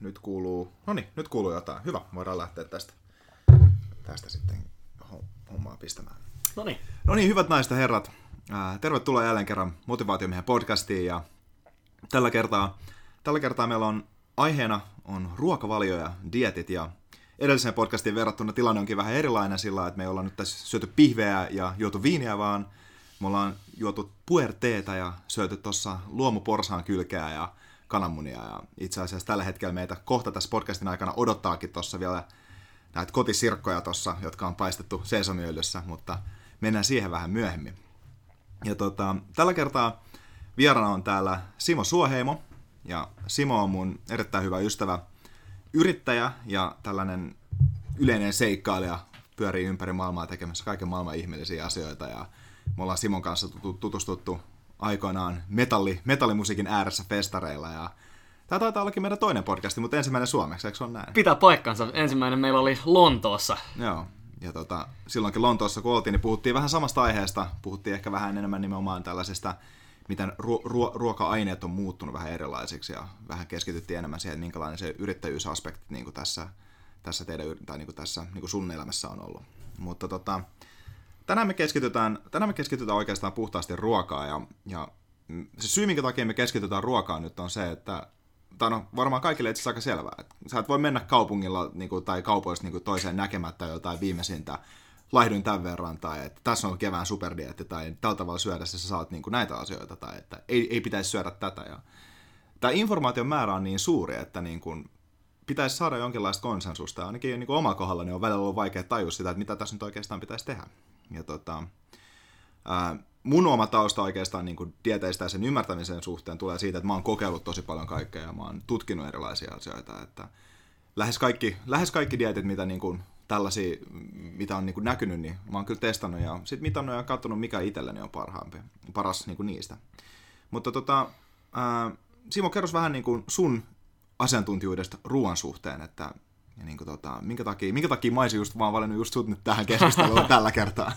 nyt kuuluu, no niin, nyt kuuluu jotain. Hyvä, voidaan lähteä tästä, tästä sitten hommaa pistämään. No niin. No niin, hyvät naiset ja herrat. Tervetuloa jälleen kerran Motivaatiomiehen podcastiin ja tällä kertaa, tällä kertaa meillä on aiheena on ruokavalio ja dietit ja edelliseen podcastiin verrattuna tilanne onkin vähän erilainen sillä, että me ei olla nyt tässä syöty pihveä ja juotu viiniä, vaan me ollaan juotu puerteeta ja syöty tuossa luomuporsaan kylkeä ja kananmunia. Ja itse asiassa tällä hetkellä meitä kohta tässä podcastin aikana odottaakin tuossa vielä näitä kotisirkkoja tuossa, jotka on paistettu seesomiöljyssä, mutta mennään siihen vähän myöhemmin. Ja tota, tällä kertaa vierana on täällä Simo Suoheimo, ja Simo on mun erittäin hyvä ystävä, yrittäjä ja tällainen yleinen seikkailija, pyörii ympäri maailmaa tekemässä kaiken maailman ihmeellisiä asioita, ja me ollaan Simon kanssa tutustuttu aikoinaan metalli, metallimusiikin ääressä festareilla ja Tämä taitaa ollakin meidän toinen podcasti, mutta ensimmäinen suomeksi, eikö se ole näin? Pitää paikkansa. Ensimmäinen meillä oli Lontoossa. Joo, ja tota, silloinkin Lontoossa kun oltiin, niin puhuttiin vähän samasta aiheesta. Puhuttiin ehkä vähän enemmän nimenomaan tällaisesta, miten ruo- ruo- ruoka-aineet on muuttunut vähän erilaisiksi ja vähän keskityttiin enemmän siihen, minkälainen se yrittäjyysaspekti niin kuin tässä, tässä, teidän, tai niin kuin tässä niin kuin sun elämässä on ollut. Mutta tota, tänään me keskitytään, tänään me keskitytään oikeastaan puhtaasti ruokaa ja, ja se syy, minkä takia me keskitytään ruokaan nyt on se, että tai no, varmaan kaikille itse aika selvää, että sä et voi mennä kaupungilla niin kuin, tai kaupoista niin kuin, toiseen näkemättä jotain viimeisintä laihdun tämän verran, tai että tässä on kevään superdietti, tai tällä tavalla syödä sä saat niin kuin, näitä asioita, tai että ei, ei pitäisi syödä tätä. Ja... Tämä informaation määrä on niin suuri, että niin kuin, pitäisi saada jonkinlaista konsensusta, ja ainakin niin kuin omalla niin on välillä ollut vaikea tajua sitä, että mitä tässä nyt oikeastaan pitäisi tehdä. Ja tota, ää, mun oma tausta oikeastaan niin kuin dieteistä ja sen ymmärtämisen suhteen tulee siitä, että mä oon kokeillut tosi paljon kaikkea ja mä oon tutkinut erilaisia asioita. Että lähes kaikki, lähes kaikki dietit, mitä niin kuin tällaisia, mitä on niin kuin näkynyt, niin mä oon kyllä testannut ja sit mitannut ja katsonut, mikä itselleni on parhaampi, paras niin kuin niistä. Mutta tota, ää, Simo, kerros vähän niin kuin sun asiantuntijuudesta ruoan suhteen, että ja niin kuin tota, minkä, takia, minkä takia mä olisin just vaan valinnut just sut nyt tähän keskusteluun tällä kertaa?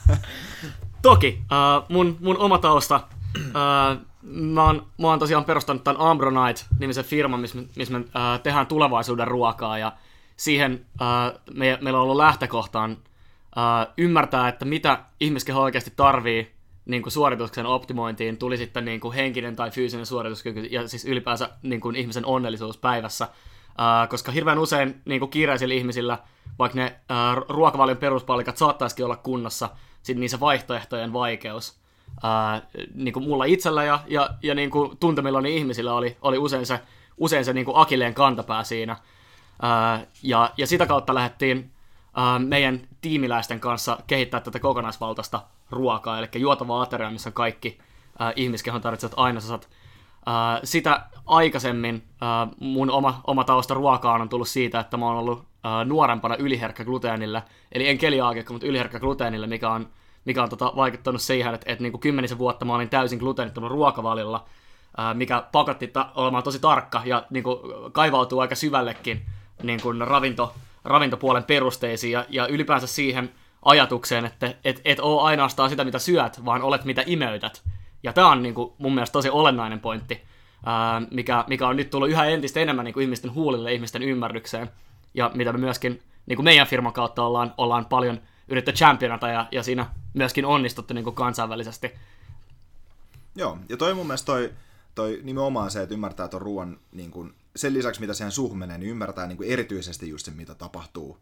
Toki, uh, mun, mun oma tausta, uh, mä, oon, mä oon tosiaan perustanut tämän Ambronite-nimisen firman, missä, missä me uh, tehdään tulevaisuuden ruokaa ja siihen uh, me, meillä on ollut lähtökohtaan uh, ymmärtää, että mitä ihmiskeho oikeasti tarvii niin kuin suorituksen optimointiin, tuli sitten niin kuin henkinen tai fyysinen suorituskyky ja siis ylipäänsä niin kuin ihmisen onnellisuus päivässä – Uh, koska hirveän usein niin kuin kiireisillä ihmisillä, vaikka ne uh, ruokavalion peruspalikat saattaisikin olla kunnossa, sitten niissä vaihtoehtojen vaikeus. Uh, niin kuin mulla itsellä ja, ja, ja niin kuin tuntemillani ihmisillä oli, oli usein se, usein se niin kuin akilleen kantapää siinä. Uh, ja, ja sitä kautta lähdettiin uh, meidän tiimiläisten kanssa kehittää tätä kokonaisvaltaista ruokaa, eli juotavaa ateriaa, missä kaikki uh, ihmiskehon tarvitsevat ainesosat Uh, sitä aikaisemmin uh, mun oma, oma tausta ruokaan on tullut siitä, että mä oon ollut uh, nuorempana yliherkkä gluteenille, eli en keliaakikko, mutta yliherkkä gluteenille, mikä on, mikä on tota, vaikuttanut siihen, että, että niin kuin kymmenisen vuotta mä olin täysin gluteenittomalla ruokavalilla, mikä pakotti ta- olemaan tosi tarkka ja niin kuin, kaivautuu aika syvällekin niin kuin ravinto, ravintopuolen perusteisiin ja, ja ylipäänsä siihen ajatukseen, että et, et ole ainoastaan sitä, mitä syöt, vaan olet mitä imeytät. Ja tämä on niin kuin, mun mielestä tosi olennainen pointti, ää, mikä, mikä on nyt tullut yhä entistä enemmän niin kuin ihmisten huulille, ihmisten ymmärrykseen, ja mitä me myöskin niin kuin meidän firman kautta ollaan, ollaan paljon yritetty championata ja, ja siinä myöskin onnistuttu niin kuin kansainvälisesti. Joo, ja toi mun mielestä toi, toi nimenomaan se, että ymmärtää tuon ruoan, niin kuin, sen lisäksi mitä siihen suuhun menee, niin ymmärtää niin kuin erityisesti just se, mitä tapahtuu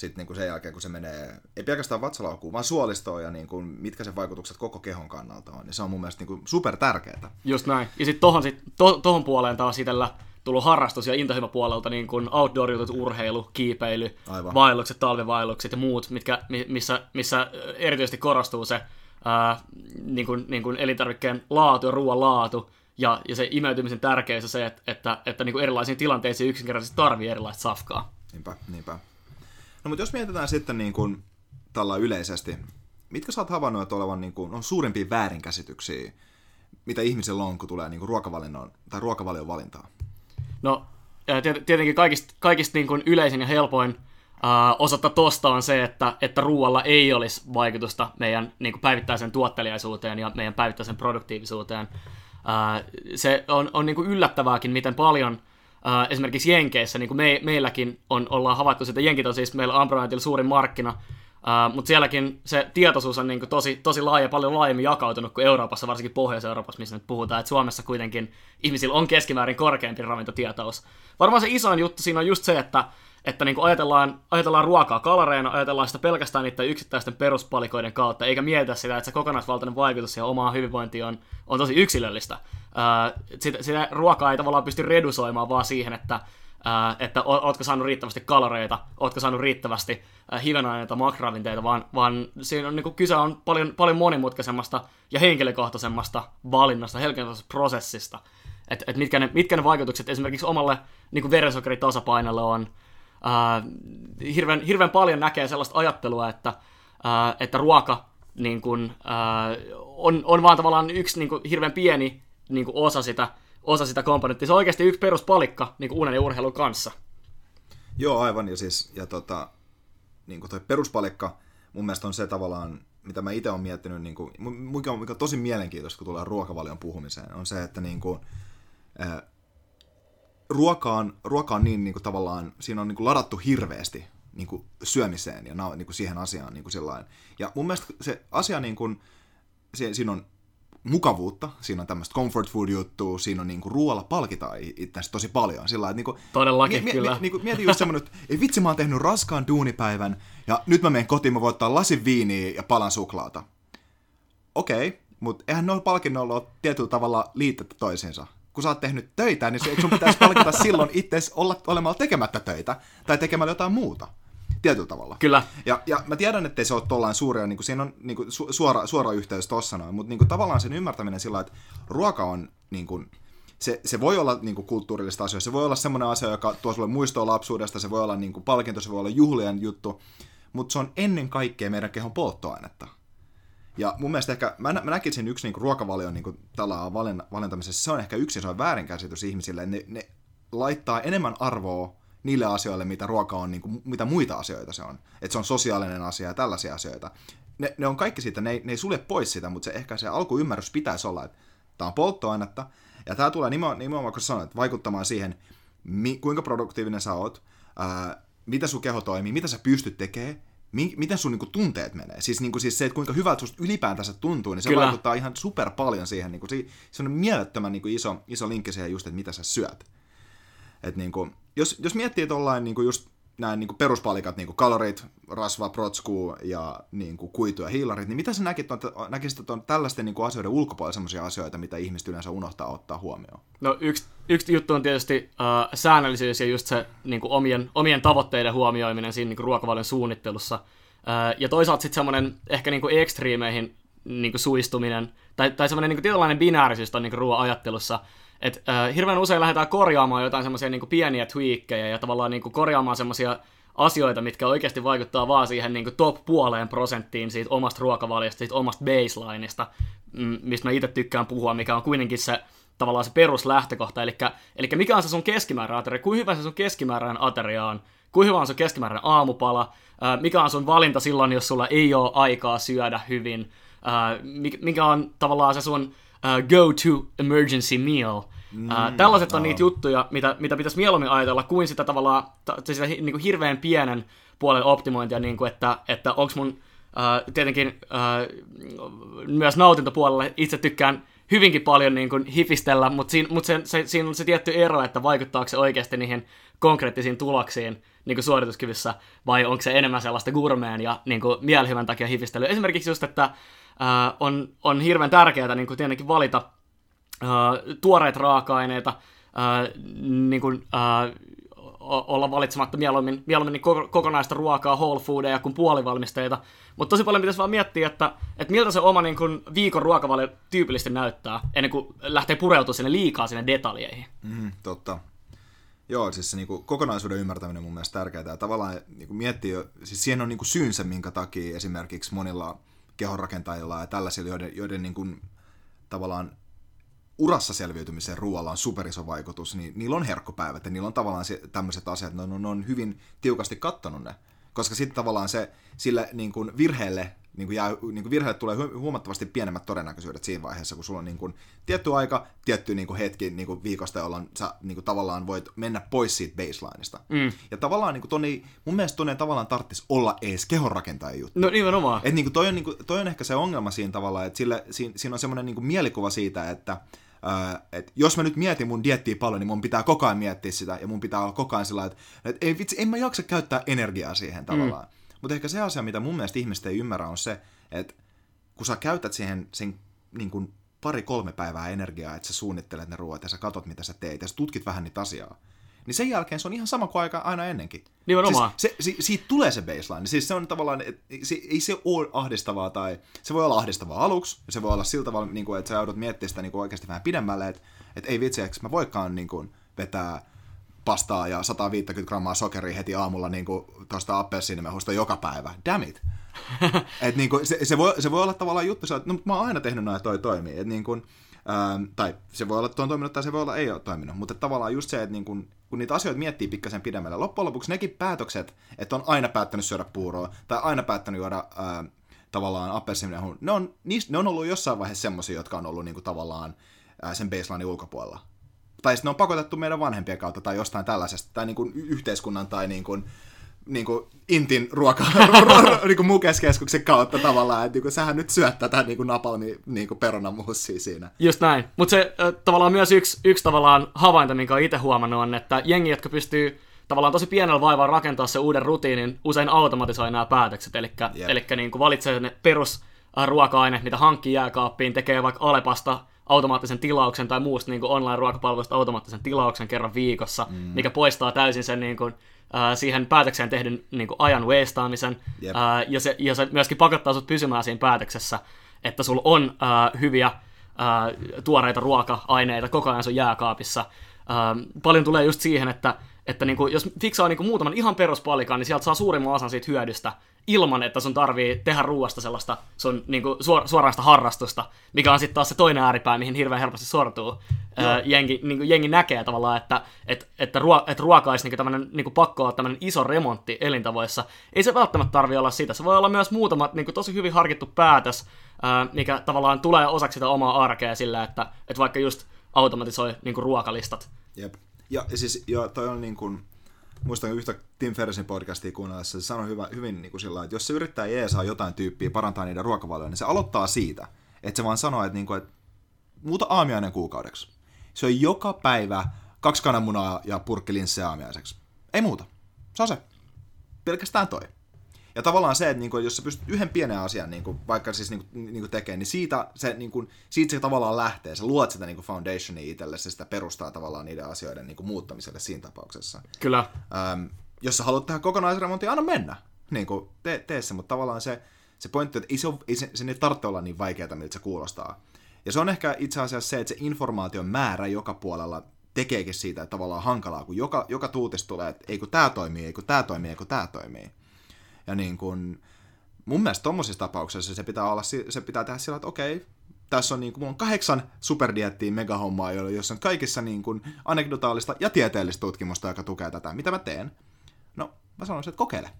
sitten niin kuin sen jälkeen, kun se menee, ei pelkästään vatsalaukuun, vaan suolistoon ja niin kuin, mitkä sen vaikutukset koko kehon kannalta on. Ja se on mun mielestä niin kuin super tärkeää. Just näin. Ja sitten tohon, sit, to, tohon puoleen taas itsellä tullut harrastus- ja intohimo puolelta niin kuin outdoor-jutut, urheilu, kiipeily, Aivan. vaellukset, talvivaellukset ja muut, mitkä, missä, missä erityisesti korostuu se ää, niin kuin, niin kuin elintarvikkeen laatu ja ruoan laatu, ja, ja se imeytymisen tärkeys on se, että, että, että niin kuin erilaisiin tilanteisiin yksinkertaisesti tarvii erilaista safkaa. Niinpä, niinpä. No mutta jos mietitään sitten niin kuin tällä yleisesti, mitkä sä oot havainnut, olevan niin kuin, on suurimpia väärinkäsityksiä, mitä ihmisellä on, kun tulee niin kuin ruokavalinnon tai ruokavalion valintaa? No tietenkin kaikista, kaikista niin kuin yleisin ja helpoin Uh, osoittaa tosta on se, että, että ruoalla ei olisi vaikutusta meidän niin kuin päivittäisen tuotteliaisuuteen ja meidän päivittäisen produktiivisuuteen. Uh, se on, on niin kuin yllättävääkin, miten paljon uh, esimerkiksi Jenkeissä, niin kuin me, meilläkin on, ollaan havaittu, että Jenkit on siis meillä Ambroniteilla suurin markkina, Uh, mutta sielläkin se tietoisuus on niin kuin tosi, tosi laaja, paljon laajemmin jakautunut kuin Euroopassa, varsinkin Pohjois-Euroopassa, missä nyt puhutaan, että Suomessa kuitenkin ihmisillä on keskimäärin korkeampi ravintotietous. Varmaan se isoin juttu siinä on just se, että, että niin kuin ajatellaan, ajatellaan ruokaa kaloreina, ajatellaan sitä pelkästään niiden yksittäisten peruspalikoiden kautta, eikä mietitä sitä, että se kokonaisvaltainen vaikutus ja omaan hyvinvointiin on, on tosi yksilöllistä. Uh, sitä, sitä ruokaa ei tavallaan pysty redusoimaan vaan siihen, että että ootko saanut riittävästi kaloreita, ootko saanut riittävästi hivenaineita, makroravinteita, vaan, vaan siinä on, niin kuin, kyse on paljon, paljon monimutkaisemmasta ja henkilökohtaisemmasta valinnasta, henkilökohtaisesta prosessista. Että et mitkä, ne, mitkä ne vaikutukset esimerkiksi omalle niin kuin verensokeritasapainolle on. Ää, hirveän, hirveän paljon näkee sellaista ajattelua, että, ää, että ruoka niin kuin, ää, on, on vaan tavallaan yksi niin kuin, hirveän pieni niin kuin osa sitä osa sitä komponenttia. Se on oikeasti yksi peruspalikka niin unen ja urheilun kanssa. Joo, aivan. Ja siis ja tota, niin toi peruspalikka mun mielestä on se tavallaan, mitä mä itse olen miettinyt, niin kuin, mikä, on, mikä on tosi mielenkiintoista, kun tulee ruokavalion puhumiseen, on se, että niin kuin, ruoka, on, ruoka on niin, niin kuin, tavallaan, siinä on niin kuin, ladattu hirveästi niin kuin, syömiseen ja niin kuin, siihen asiaan niin kuin. Ja mun mielestä se asia, niin kuin, siinä on mukavuutta, siinä on tämmöistä comfort food juttua, siinä on niinku ruoalla palkitaan itse tosi paljon. Sillä, että niinku, Todellakin, mi- kyllä. Mi- niinku, mieti just semmoinen, että ei vitsi, mä oon tehnyt raskaan duunipäivän ja nyt mä menen kotiin, mä voin ottaa lasin viiniä ja palan suklaata. Okei, okay, mutta eihän noilla palkinnoilla ole tietyllä tavalla liitettä toisiinsa. Kun sä oot tehnyt töitä, niin sun pitäisi palkita silloin itse olla olemalla tekemättä töitä tai tekemällä jotain muuta tietyllä tavalla. Kyllä. Ja, ja mä tiedän, että se ole tollain suuria, niin kuin siinä on niin kuin su- suora, suora yhteys tossa noin, mutta niin kuin tavallaan sen ymmärtäminen sillä että ruoka on niin kuin, se, se voi olla niin kuin kulttuurillista asioita, se voi olla semmoinen asia, joka tuo sulle muistoa lapsuudesta, se voi olla niin kuin palkinto, se voi olla juhlien juttu, mutta se on ennen kaikkea meidän kehon polttoainetta. Ja mun mielestä ehkä, mä, nä- mä näkisin yksi niin ruokavalion niin tällä valintamisessa, se on ehkä yksi iso väärinkäsitys ihmisille, ne, ne laittaa enemmän arvoa niille asioille, mitä ruoka on, niin kuin, mitä muita asioita se on. Että se on sosiaalinen asia ja tällaisia asioita. Ne, ne on kaikki siitä, ne ne ei sulje pois sitä, mutta se ehkä se alkuymmärrys pitäisi olla, että tämä on polttoainetta, ja tämä tulee nimenomaan, nimenomaan kun sanoit, vaikuttamaan siihen, mi, kuinka produktiivinen sä oot, ää, mitä sun keho toimii, mitä sä pystyt tekemään, mi, miten sun niinku, tunteet menee. Siis, niinku, siis se, että kuinka hyvältä susta ylipäätänsä tuntuu, niin se Kyllä. vaikuttaa ihan super paljon siihen. Niinku, se, se on mielettömän niinku, iso, iso linkki siihen just, että mitä sä syöt. Et niinku, jos, jos miettii tuollain niinku just näin niinku peruspalikat, niinku kalorit, rasva, protsku ja niinku kuitu ja hiilarit, niin mitä sä näkit, näkisit, että on tällaisten niinku asioiden ulkopuolella sellaisia asioita, mitä ihmiset yleensä unohtaa ottaa huomioon? No yksi, yksi juttu on tietysti uh, säännöllisyys ja just se niinku omien, omien tavoitteiden huomioiminen siinä niinku ruokavalion suunnittelussa. Uh, ja toisaalta sitten semmoinen ehkä niinku ekstriimeihin niinku suistuminen, tai, tai semmoinen niinku tietynlainen binäärisyys on niinku ruoan ajattelussa, et, äh, hirveän usein lähdetään korjaamaan jotain semmoisia niin pieniä tweakkejä ja tavallaan niin kuin, korjaamaan semmoisia asioita, mitkä oikeasti vaikuttaa vaan siihen niin kuin, top puoleen prosenttiin siitä omasta ruokavaliosta, siitä omasta baselineista, mistä mä itse tykkään puhua, mikä on kuitenkin se tavallaan se peruslähtökohta, eli, eli mikä on se sun keskimääräinen ateria, kuinka hyvä se sun keskimääräinen ateria on, kuinka hyvä on sun keskimääräinen aamupala, mikä on sun valinta silloin, jos sulla ei ole aikaa syödä hyvin, mikä on tavallaan se sun go-to emergency meal. Mm, tällaiset on niitä juttuja, mitä, mitä pitäisi mieluummin ajatella, kuin sitä tavallaan ta, sitä niin kuin hirveän pienen puolen optimointia, niin kuin, että, että onko mun uh, tietenkin uh, myös nautintopuolella itse tykkään hyvinkin paljon niin kuin hifistellä, mutta, siinä, mutta se, se, siinä on se tietty ero, että vaikuttaako se oikeasti niihin konkreettisiin tuloksiin niin kuin suorituskyvyssä, vai onko se enemmän sellaista gourmeen ja niin kuin mielihyvän takia hifistelyä. Esimerkiksi just, että uh, on, on hirveän tärkeää niin kuin tietenkin valita uh, tuoreita raaka-aineita, uh, niin kuin, uh, olla valitsematta mieluummin, mieluummin niin kokonaista ruokaa, whole foodeja kuin puolivalmisteita. Mutta tosi paljon pitäisi vaan miettiä, että, että miltä se oma niin kuin, viikon ruokavalio tyypillisesti näyttää, ennen kuin lähtee pureutumaan sinne liikaa sinne detaljeihin. Mm, totta. Joo, siis se niin kuin, kokonaisuuden ymmärtäminen on mun mielestä tärkeää. Ja tavallaan niin kuin miettii, siis siihen on niin kuin syynsä, minkä takia esimerkiksi monilla kehonrakentajilla ja tällaisilla, joiden, joiden niin kuin, tavallaan urassa selviytymiseen ruoalla on superiso vaikutus, niin niillä on herkkopäivät ja niillä on tavallaan se, tämmöiset asiat, ne on, ne on hyvin tiukasti kattonut ne. Koska sitten tavallaan se, sille niin kuin virheelle, niin kuin jää, niin kuin virheelle tulee huomattavasti pienemmät todennäköisyydet siinä vaiheessa, kun sulla on niin kuin tietty aika, tietty niin kuin hetki niin kuin viikosta, jolloin sä niin kuin tavallaan voit mennä pois siitä baselineista. Mm. Ja tavallaan niin kuin tonni, mun mielestä tonne tavallaan tarvitsisi olla ees kehonrakentajan juttu. No nimenomaan. Et niin kuin toi, on, niin kuin, toi on ehkä se ongelma siinä tavalla, että sille, siinä, siinä on semmoinen niin kuin mielikuva siitä, että Uh, et jos mä nyt mietin mun diettiä paljon, niin mun pitää koko ajan miettiä sitä, ja mun pitää olla koko ajan sillä että et ei vitsi, en mä jaksa käyttää energiaa siihen tavallaan. Mm. Mutta ehkä se asia, mitä mun mielestä ihmiset ei ymmärrä, on se, että kun sä käytät siihen sen niin kuin pari-kolme päivää energiaa, että sä suunnittelet ne ruoat ja sä katot, mitä sä teet, ja sä tutkit vähän niitä asiaa, niin sen jälkeen se on ihan sama kuin aika aina ennenkin. Nimenomaan. Siis se, si, siitä tulee se baseline. Siis se on tavallaan, et, se, ei se ole ahdistavaa tai se voi olla ahdistavaa aluksi, ja se voi olla sillä tavalla, niin kuin, että sä joudut miettimään sitä niin kuin oikeasti vähän pidemmälle, että, että ei vitsi, mä voikaan niin kuin, vetää pastaa ja 150 grammaa sokeria heti aamulla niin tuosta appelsiinimehusta joka päivä. Damn it. Et niin kuin, se, se, voi, se voi olla tavallaan juttu, että no, mä oon aina tehnyt näin, toi toimii. Et niin kuin, Ähm, tai se voi olla, että on toiminut tai se voi olla, ei ole toiminut. Mutta tavallaan just se, että niin kun, kun niitä asioita miettii pikkasen pidemmälle, loppujen lopuksi nekin päätökset, että on aina päättänyt syödä puuroa tai aina päättänyt juoda ää, tavallaan appelsiinia, ne on, ne on ollut jossain vaiheessa semmoisia, jotka on ollut niin kuin, tavallaan ää, sen baselinein ulkopuolella. Tai sitten ne on pakotettu meidän vanhempien kautta tai jostain tällaisesta, tai niin kuin yhteiskunnan tai niin kuin, niin kuin Intin ruoka, niin kuin mukeskeskuksen kautta tavallaan, että niin kuin, sähän nyt syöt tätä niin kuin napalmi niin kuin perunamussia siinä. Just näin, mutta se äh, tavallaan myös yksi, yksi tavallaan havainto, minkä olen itse huomannut on, että jengi, jotka pystyy tavallaan tosi pienellä vaivaa rakentaa se uuden rutiinin, usein automatisoi nämä päätökset, eli, yep. eli niin kuin valitsee ne perus ruoka-aineet, mitä hankkii jääkaappiin, tekee vaikka Alepasta automaattisen tilauksen tai muusta niin online-ruokapalvelusta automaattisen tilauksen kerran viikossa, mm. mikä poistaa täysin sen niin kuin, äh, siihen päätökseen tehdyn niin kuin ajan wastaamisen, yep. äh, ja, se, ja se myöskin pakottaa sut pysymään siinä päätöksessä, että sulla on äh, hyviä äh, tuoreita ruoka-aineita koko ajan sun jääkaapissa. Äh, paljon tulee just siihen, että, että niin kuin, jos fiksaa niin kuin muutaman ihan peruspalikan, niin sieltä saa suurimman osan siitä hyödystä, ilman, että sun tarvii tehdä ruoasta sellaista sun niinku, suor- suorasta harrastusta, mikä on sitten taas se toinen ääripää, mihin hirveän helposti sortuu. Öö, jengi, niinku, jengi näkee tavallaan, että et, että, ruo- että ruoka olisi niinku tämmönen, niinku pakko olla tämmöinen iso remontti elintavoissa. Ei se välttämättä tarvi olla sitä. Se voi olla myös muutama niinku, tosi hyvin harkittu päätös, öö, mikä tavallaan tulee osaksi sitä omaa arkea sillä, että et vaikka just automatisoi niinku, ruokalistat. Jep. Ja siis ja toi on niin kuin, muistan yhtä Tim Ferrisin podcastia kuunnellessa, se sanoi hyvä, hyvin niin kuin sillä että jos se yrittää jeesaa jotain tyyppiä, parantaa niiden ruokavalioa, niin se aloittaa siitä, että se vaan sanoo, että, niin kuin, että muuta aamiainen kuukaudeksi. Se on joka päivä kaksi kananmunaa ja purkki linssejä aamiaiseksi. Ei muuta. Se on se. Pelkästään toi. Ja tavallaan se, että niinku, jos sä pystyt yhden pienen asian niinku, vaikka siis niinku, niinku tekemään, niin siitä se, niinku, siitä se tavallaan lähtee. Sä luot sitä niinku foundationia itsellesi, sitä perustaa tavallaan niiden asioiden niinku, muuttamiselle siinä tapauksessa. Kyllä. Ähm, jos sä haluat tehdä kokonaisremontin, anna mennä. Niinku, tee, tee se, mutta tavallaan se, se pointti, että ei se, ei se, se ei tarvitse olla niin vaikeaa, miltä se kuulostaa. Ja se on ehkä itse asiassa se, että se informaation määrä joka puolella tekeekin siitä että tavallaan hankalaa, kun joka, joka tuutis tulee, että ei kun tämä toimii, ei kun tämä toimii, ei kun tämä toimii. Ja niin kuin, mun mielestä tommosissa tapauksissa se pitää, olla, se pitää tehdä sillä, että okei, tässä on, niin kuin, mulla on kahdeksan superdiettiä megahommaa, joissa on kaikissa niin kuin, anekdotaalista ja tieteellistä tutkimusta, joka tukee tätä. Mitä mä teen? No, mä sanoisin, että kokeile.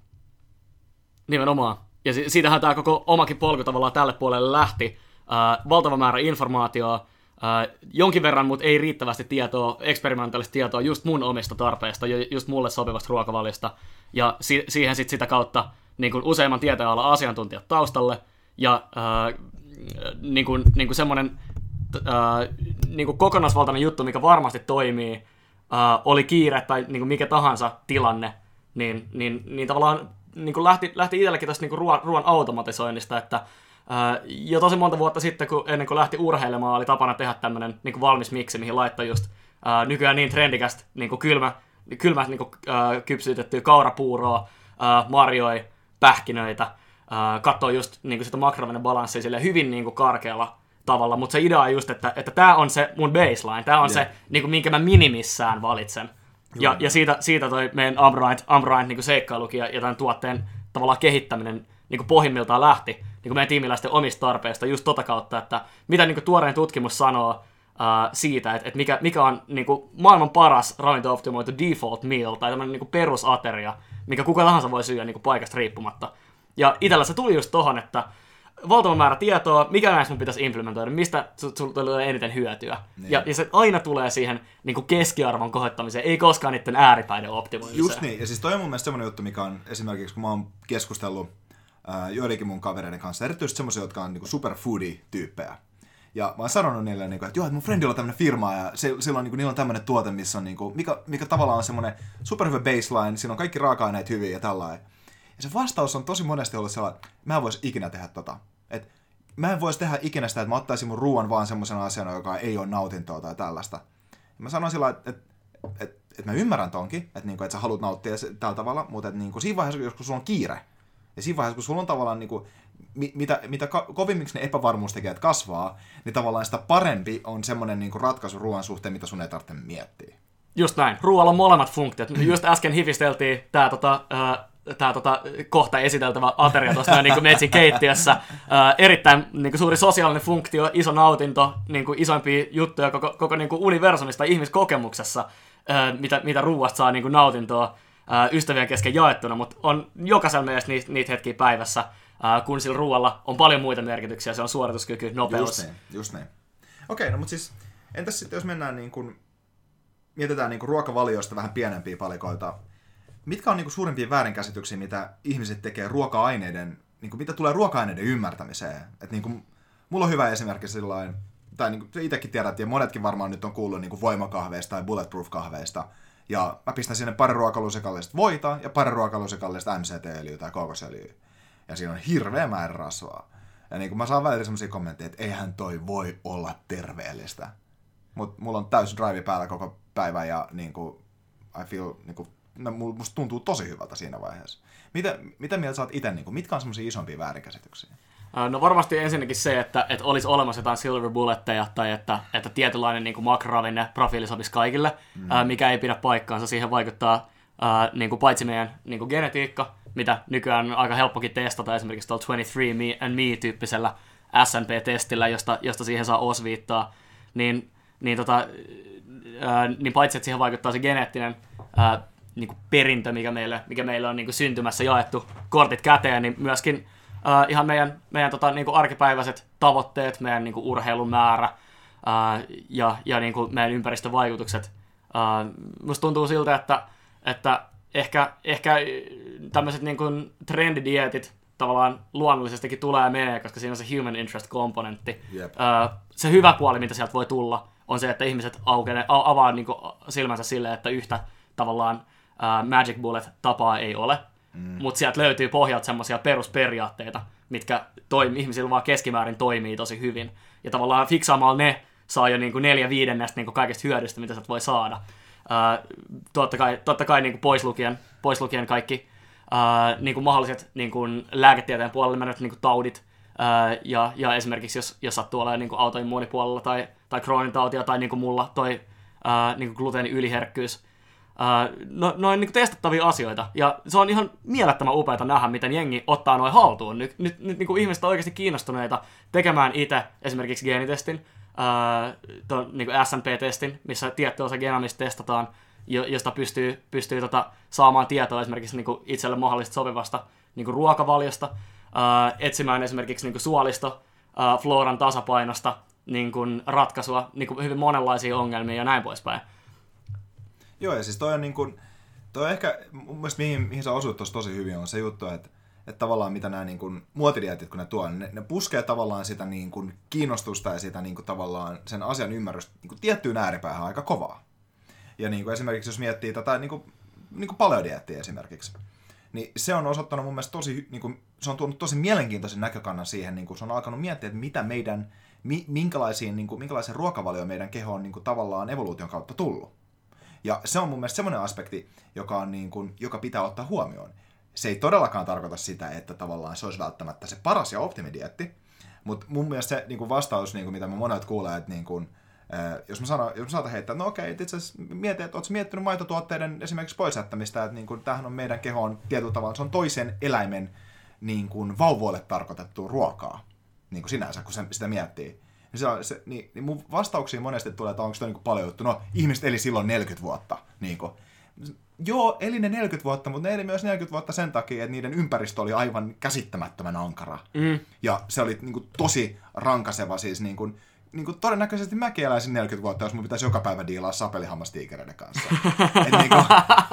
Nimenomaan. Ja siitähän tämä koko omakin polku tavallaan tälle puolelle lähti. uh, valtava määrä informaatiota, Uh, jonkin verran, mutta ei riittävästi tietoa, eksperimentaalista tietoa just mun omista tarpeista, just mulle sopivasta ruokavalista. Ja si- siihen sitten sitä kautta niin kuin useimman tieteenalan asiantuntijat taustalle. Ja uh, niin kuin, niin kuin semmoinen uh, niin kokonaisvaltainen juttu, mikä varmasti toimii, uh, oli kiire tai niin kuin mikä tahansa tilanne, niin, niin, niin tavallaan niin kuin lähti, lähti itsellekin tästä niin ruoan automatisoinnista, että jo tosi monta vuotta sitten, kun ennen kuin lähti urheilemaan, oli tapana tehdä tämmöinen niin valmis miksi, mihin laittaa just uh, nykyään niin trendikästä niin kuin kylmä, kylmä niin kuin, uh, kypsytettyä kaurapuuroa, uh, marjoi, pähkinöitä, katsoo just niin kuin sitä makrovenen balanssia sille hyvin niin kuin karkealla tavalla, mutta se idea on just, että, että tämä on se mun baseline, tämä on yeah. se, niin kuin, minkä mä minimissään valitsen. Ja, ja siitä, siitä toi meidän Ambrite, Ambrite niin seikkailukin ja, ja tämän tuotteen tavallaan kehittäminen niin kuin pohjimmiltaan lähti niin meidän tiimiläisten omista tarpeista just tota kautta, että mitä niin kuin tuoreen tutkimus sanoo uh, siitä, että, että mikä, mikä on niin kuin maailman paras ravinto-optimoitu default meal tai tämmöinen niin perusateria, mikä kuka tahansa voi syödä niin kuin paikasta riippumatta. Ja itsellä se tuli just tohon, että valtava määrä tietoa, mikä näistä mun pitäisi implementoida, mistä sulla tulee eniten hyötyä. Niin. Ja, ja se aina tulee siihen niin kuin keskiarvon kohottamiseen, ei koskaan niiden ääripäiden optimoimiseen. Just niin, ja siis toi on mun mielestä semmoinen juttu, mikä on esimerkiksi, kun mä oon keskustellut joidenkin mun kavereiden kanssa, erityisesti semmoisia, jotka on niin superfoodie-tyyppejä. Ja mä oon sanonut niille, niin kuin, että joo, että mun friendilla on tämmöinen firma ja se, silloin niin kuin, niillä on tämmöinen tuote, missä on, niin kuin, mikä, mikä tavallaan on semmoinen superhyvä baseline, siinä on kaikki raaka-aineet hyviä ja tällainen. Ja se vastaus on tosi monesti ollut sellainen, että mä en voisi ikinä tehdä tota. Et mä en voisi tehdä ikinä sitä, että mä ottaisin mun ruoan vaan semmoisena asiana, joka ei ole nautintoa tai tällaista. Ja mä sanoin sillä että, että, että, että mä ymmärrän tonkin, että, niin kuin, että sä haluat nauttia tällä tavalla, mutta että niin kuin, siinä vaiheessa, jos sulla on kiire, ja siinä vaiheessa, kun sulla on tavallaan niin kuin, mitä, mitä kovimmiksi ne epävarmuustekijät kasvaa, niin tavallaan sitä parempi on semmoinen niin kuin ratkaisu ruoan suhteen, mitä sun ei tarvitse miettiä. Just näin. Ruoalla on molemmat funktiot. Just äsken hifisteltiin tämä tota, tämä tota, kohta esiteltävä ateria tuossa niin metsin keittiössä. Ää, erittäin niin kuin suuri sosiaalinen funktio, iso nautinto, niin kuin isoimpia juttuja koko, koko niin kuin universumista ihmiskokemuksessa, ää, mitä, mitä ruuasta saa niin kuin nautintoa ystävien kesken jaettuna, mutta on jokaisella meistä niitä, niitä hetkiä päivässä, kun sillä ruoalla on paljon muita merkityksiä, se on suorituskyky, nopeus. Just niin, just niin. Okei, no mutta siis entäs sitten jos mennään niin kuin, mietitään niin kuin ruokavalioista vähän pienempiä palikoita, mitkä on niin kuin suurimpia väärinkäsityksiä, mitä ihmiset tekee ruoka-aineiden, niin kuin mitä tulee ruoka-aineiden ymmärtämiseen? Et niin kuin, mulla on hyvä esimerkki sillain, tai niin kuin itsekin tiedät, ja monetkin varmaan nyt on kuullut niin kuin voimakahveista tai bulletproof-kahveista, ja mä pistän sinne pari ruokalusikallista voita ja pari ruokalusikallista MCT-öljyä tai kokosöljyä. Ja siinä on hirveä määrä rasvaa. Ja niin kuin mä saan välillä sellaisia kommentteja, että eihän toi voi olla terveellistä. Mutta mulla on täys drive päällä koko päivä ja niin kuin, I feel niin kuin, no, musta tuntuu tosi hyvältä siinä vaiheessa. Mitä, mitä mieltä sä oot itse, niin kuin, mitkä on semmoisia isompia väärinkäsityksiä? No varmasti ensinnäkin se, että, että olisi olemassa jotain silver bulletteja tai että, että tietynlainen niin makroravinne profiili sopisi kaikille, mm. mikä ei pidä paikkaansa. Siihen vaikuttaa niin kuin paitsi meidän niin kuin genetiikka, mitä nykyään on aika helppokin testata esimerkiksi tuolla 23 Me and Me-tyyppisellä SNP-testillä, josta, josta siihen saa osviittaa, niin, niin, tota, ää, niin paitsi että siihen vaikuttaa se geneettinen ää, niin kuin perintö, mikä meille, mikä meille on niin kuin syntymässä jaettu kortit käteen, niin myöskin uh, ihan meidän, meidän tota, niin kuin arkipäiväiset tavoitteet, meidän niin kuin urheilun määrä uh, ja, ja niin kuin meidän ympäristövaikutukset. Uh, musta tuntuu siltä, että, että ehkä, ehkä tämmöiset niin kuin trendidietit tavallaan luonnollisestikin tulee ja menee, koska siinä on se human interest komponentti. Yep. Uh, se hyvä puoli, mitä sieltä voi tulla, on se, että ihmiset aukene, avaa niin kuin silmänsä silleen, että yhtä tavallaan uh, Magic Bullet-tapaa ei ole, Mm. Mutta sieltä löytyy pohjalta semmoisia perusperiaatteita, mitkä toimi, ihmisillä vaan keskimäärin toimii tosi hyvin. Ja tavallaan fiksaamalla ne saa jo niin kuin neljä viidennestä niin kuin kaikesta hyödystä, mitä sä voi saada. Uh, totta kai, totta kai niin kuin pois, lukien, pois lukien kaikki uh, niin kuin mahdolliset niin kuin lääketieteen puolelle menevät niin kuin taudit, uh, ja, ja esimerkiksi jos, jos sattuu olemaan niin autoimmuunipuolella tai, tai kroonin tautia tai niin kuin mulla toi uh, niin kuin gluteenin yliherkkyys, Uh, no, noin niin testattavia asioita. Ja se on ihan mielettömän upeata nähdä, miten jengi ottaa noin haltuun. Nyt, nyt, nyt niin kuin ihmiset on oikeasti kiinnostuneita tekemään itse esimerkiksi geenitestin, ton, niin SNP-testin, missä tietty osa genomista testataan, josta pystyy, pystyy tota, saamaan tietoa esimerkiksi niin kuin itselle mahdollisesti sopivasta niin kuin ruokavaliosta, uh, etsimään esimerkiksi niin kuin suolisto, uh, floran tasapainosta niin kuin ratkaisua niin kuin hyvin monenlaisia ongelmia ja näin poispäin. Joo, ja siis toi on niin kuin, toi on ehkä, mun mielestä mihin, mihin sä osuit tosi hyvin, on se juttu, että, että tavallaan mitä nämä niin muotidietit, kun ne tuo, ne, ne puskee tavallaan sitä niin kuin, kiinnostusta ja sitä niin kuin, tavallaan sen asian ymmärrystä niin kuin, tiettyyn ääripäähän aika kovaa. Ja niin kuin, esimerkiksi jos miettii tätä niin kuin, niin kuin paleodiettiä esimerkiksi, niin se on osoittanut mun mielestä tosi, niin kuin, se on tuonut tosi mielenkiintoisen näkökannan siihen, niin kuin se on alkanut miettiä, että mitä meidän, mi, minkälaisiin, niin kuin, minkälaisen ruokavalio meidän keho on niin kuin, tavallaan evoluution kautta tullut. Ja se on mun mielestä semmoinen aspekti, joka, on niin kuin, joka pitää ottaa huomioon. Se ei todellakaan tarkoita sitä, että tavallaan se olisi välttämättä se paras ja optimidietti, mutta mun mielestä se niin kuin vastaus, niin kuin mitä mä monet kuulee, että niin kuin, jos mä, sanon, jos mä saatan heittää, no okei, itse asiassa mietin, että ootko miettinyt maitotuotteiden esimerkiksi pois jättämistä, että niin kuin, tämähän on meidän kehoon tietyllä tavalla, se on toisen eläimen niin kuin vauvoille tarkoitettua ruokaa, niin kuin sinänsä, kun se, sitä miettii. Niin, se, se, niin, niin mun vastauksiin monesti tulee, että onko se niin paljon juttu. No, ihmiset eli silloin 40 vuotta. Niin kuin. Joo, eli ne 40 vuotta, mutta ne eli myös 40 vuotta sen takia, että niiden ympäristö oli aivan käsittämättömän ankara. Mm. Ja se oli niin kuin, tosi rankaseva, siis niin kuin, niin kuin todennäköisesti mäkin eläisin 40 vuotta, jos mun pitäisi joka päivä diilaa sapelihammastiikereiden kanssa. et niin kuin,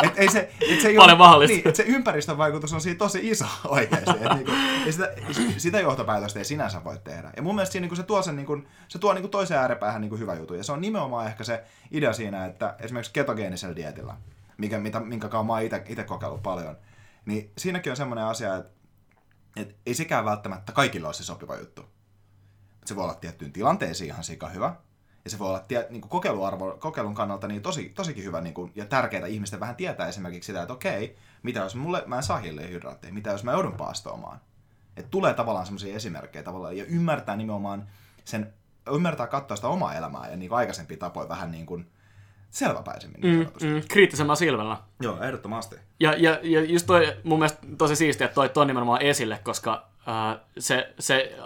et ei se, et se, Paljon mahdollista. Niin, et se ympäristövaikutus on siinä tosi iso oikeasti. Et niin kuin, ja sitä, sitä johtopäätöstä ei sinänsä voi tehdä. Ja mun mielestä siinä, niin kuin se tuo, sen, niin kuin, se tuo niin kuin toiseen ääripäähän niin kuin hyvä juttu. Ja se on nimenomaan ehkä se idea siinä, että esimerkiksi ketogeenisellä dietillä, mikä, mitä, minkä kanssa mä oon itse kokeillut paljon, niin siinäkin on semmoinen asia, että, että ei sekään välttämättä kaikille ole se sopiva juttu se voi olla tiettyyn tilanteisiin ihan sika hyvä. Ja se voi olla tie, niin kuin kokeiluarvo, kokeilun kannalta niin tosi, tosikin hyvä niin kuin, ja tärkeää ihmisten vähän tietää esimerkiksi sitä, että okei, mitä jos mulle, mä en saa hiilihydraatteja, mitä jos mä joudun paastoamaan. Että tulee tavallaan semmoisia esimerkkejä tavallaan, ja ymmärtää nimenomaan sen, ymmärtää katsoa sitä omaa elämää ja niin kuin aikaisempia tapoja vähän niin kuin selväpäisemmin. Niin mm, mm, kriittisemmällä silmällä. Joo, ehdottomasti. Ja, ja, ja just toi mun mielestä tosi siistiä, että toi ton nimenomaan esille, koska äh, se, se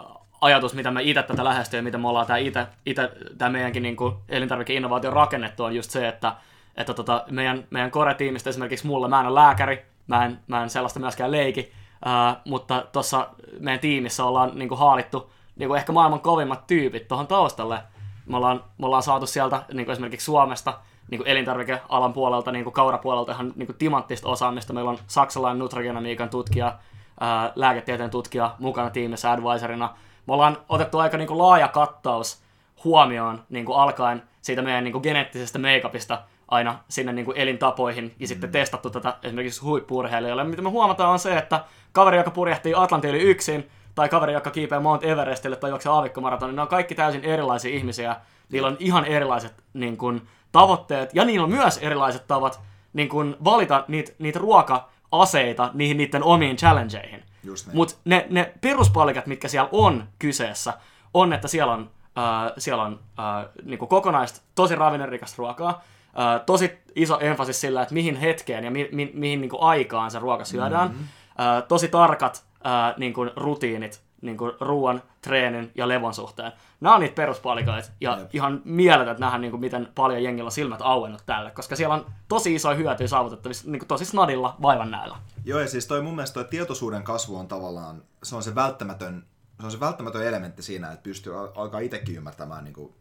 ajatus, mitä me itse tätä lähestyy ja mitä me ollaan tämä itse tämä meidänkin niin kuin elintarvikeinnovaatio rakennettu on just se, että, että tota, meidän, meidän core-tiimistä esimerkiksi mulle, mä en ole lääkäri, mä en, mä en sellaista myöskään leiki, ää, mutta tuossa meidän tiimissä ollaan niin kuin haalittu niin kuin ehkä maailman kovimmat tyypit tuohon taustalle. Me ollaan, me ollaan saatu sieltä niin kuin esimerkiksi Suomesta niin kuin elintarvikealan puolelta, niin kuin kaurapuolelta ihan niin kuin timanttista osaamista. Meillä on saksalainen nutrigenomiikan tutkija, ää, lääketieteen tutkija mukana tiimissä advisorina me ollaan otettu aika niin kuin laaja kattaus huomioon niin kuin alkaen siitä meidän niin kuin geneettisestä make-upista aina sinne niin kuin elintapoihin ja sitten mm. testattu tätä esimerkiksi huippuurheilijoille. Mitä me huomataan on se, että kaveri, joka purjehtii Atlantin yli yksin, tai kaveri, joka kiipeää Mount Everestille tai juoksee aavikkomaratonin, ne on kaikki täysin erilaisia ihmisiä. Niillä on ihan erilaiset niin kuin, tavoitteet, ja niillä on myös erilaiset tavat niin kuin, valita niitä, niitä ruoka-aseita niihin niiden omiin challengeihin. Mutta ne, ne peruspalikat, mitkä siellä on kyseessä, on, että siellä on, äh, siellä on äh, niinku kokonaista tosi ravinnerikas ruokaa, äh, tosi iso enfasis sillä, että mihin hetkeen ja mi, mi, mihin niinku aikaan se ruoka syödään, mm-hmm. äh, tosi tarkat äh, niinku rutiinit niin kuin ruoan, treenin ja levon suhteen. Nämä on niitä peruspalikoita, ja Jep. ihan mieletöntä nähdä, niin kuin miten paljon jengillä on silmät auennut tälle, koska siellä on tosi iso hyötyä saavutettavissa niin kuin tosi snadilla vaivan näillä. Joo, ja siis toi mun mielestä toi tietoisuuden kasvu on tavallaan, se on se välttämätön, se on se välttämätön elementti siinä, että pystyy alkaa itsekin ymmärtämään niin kuin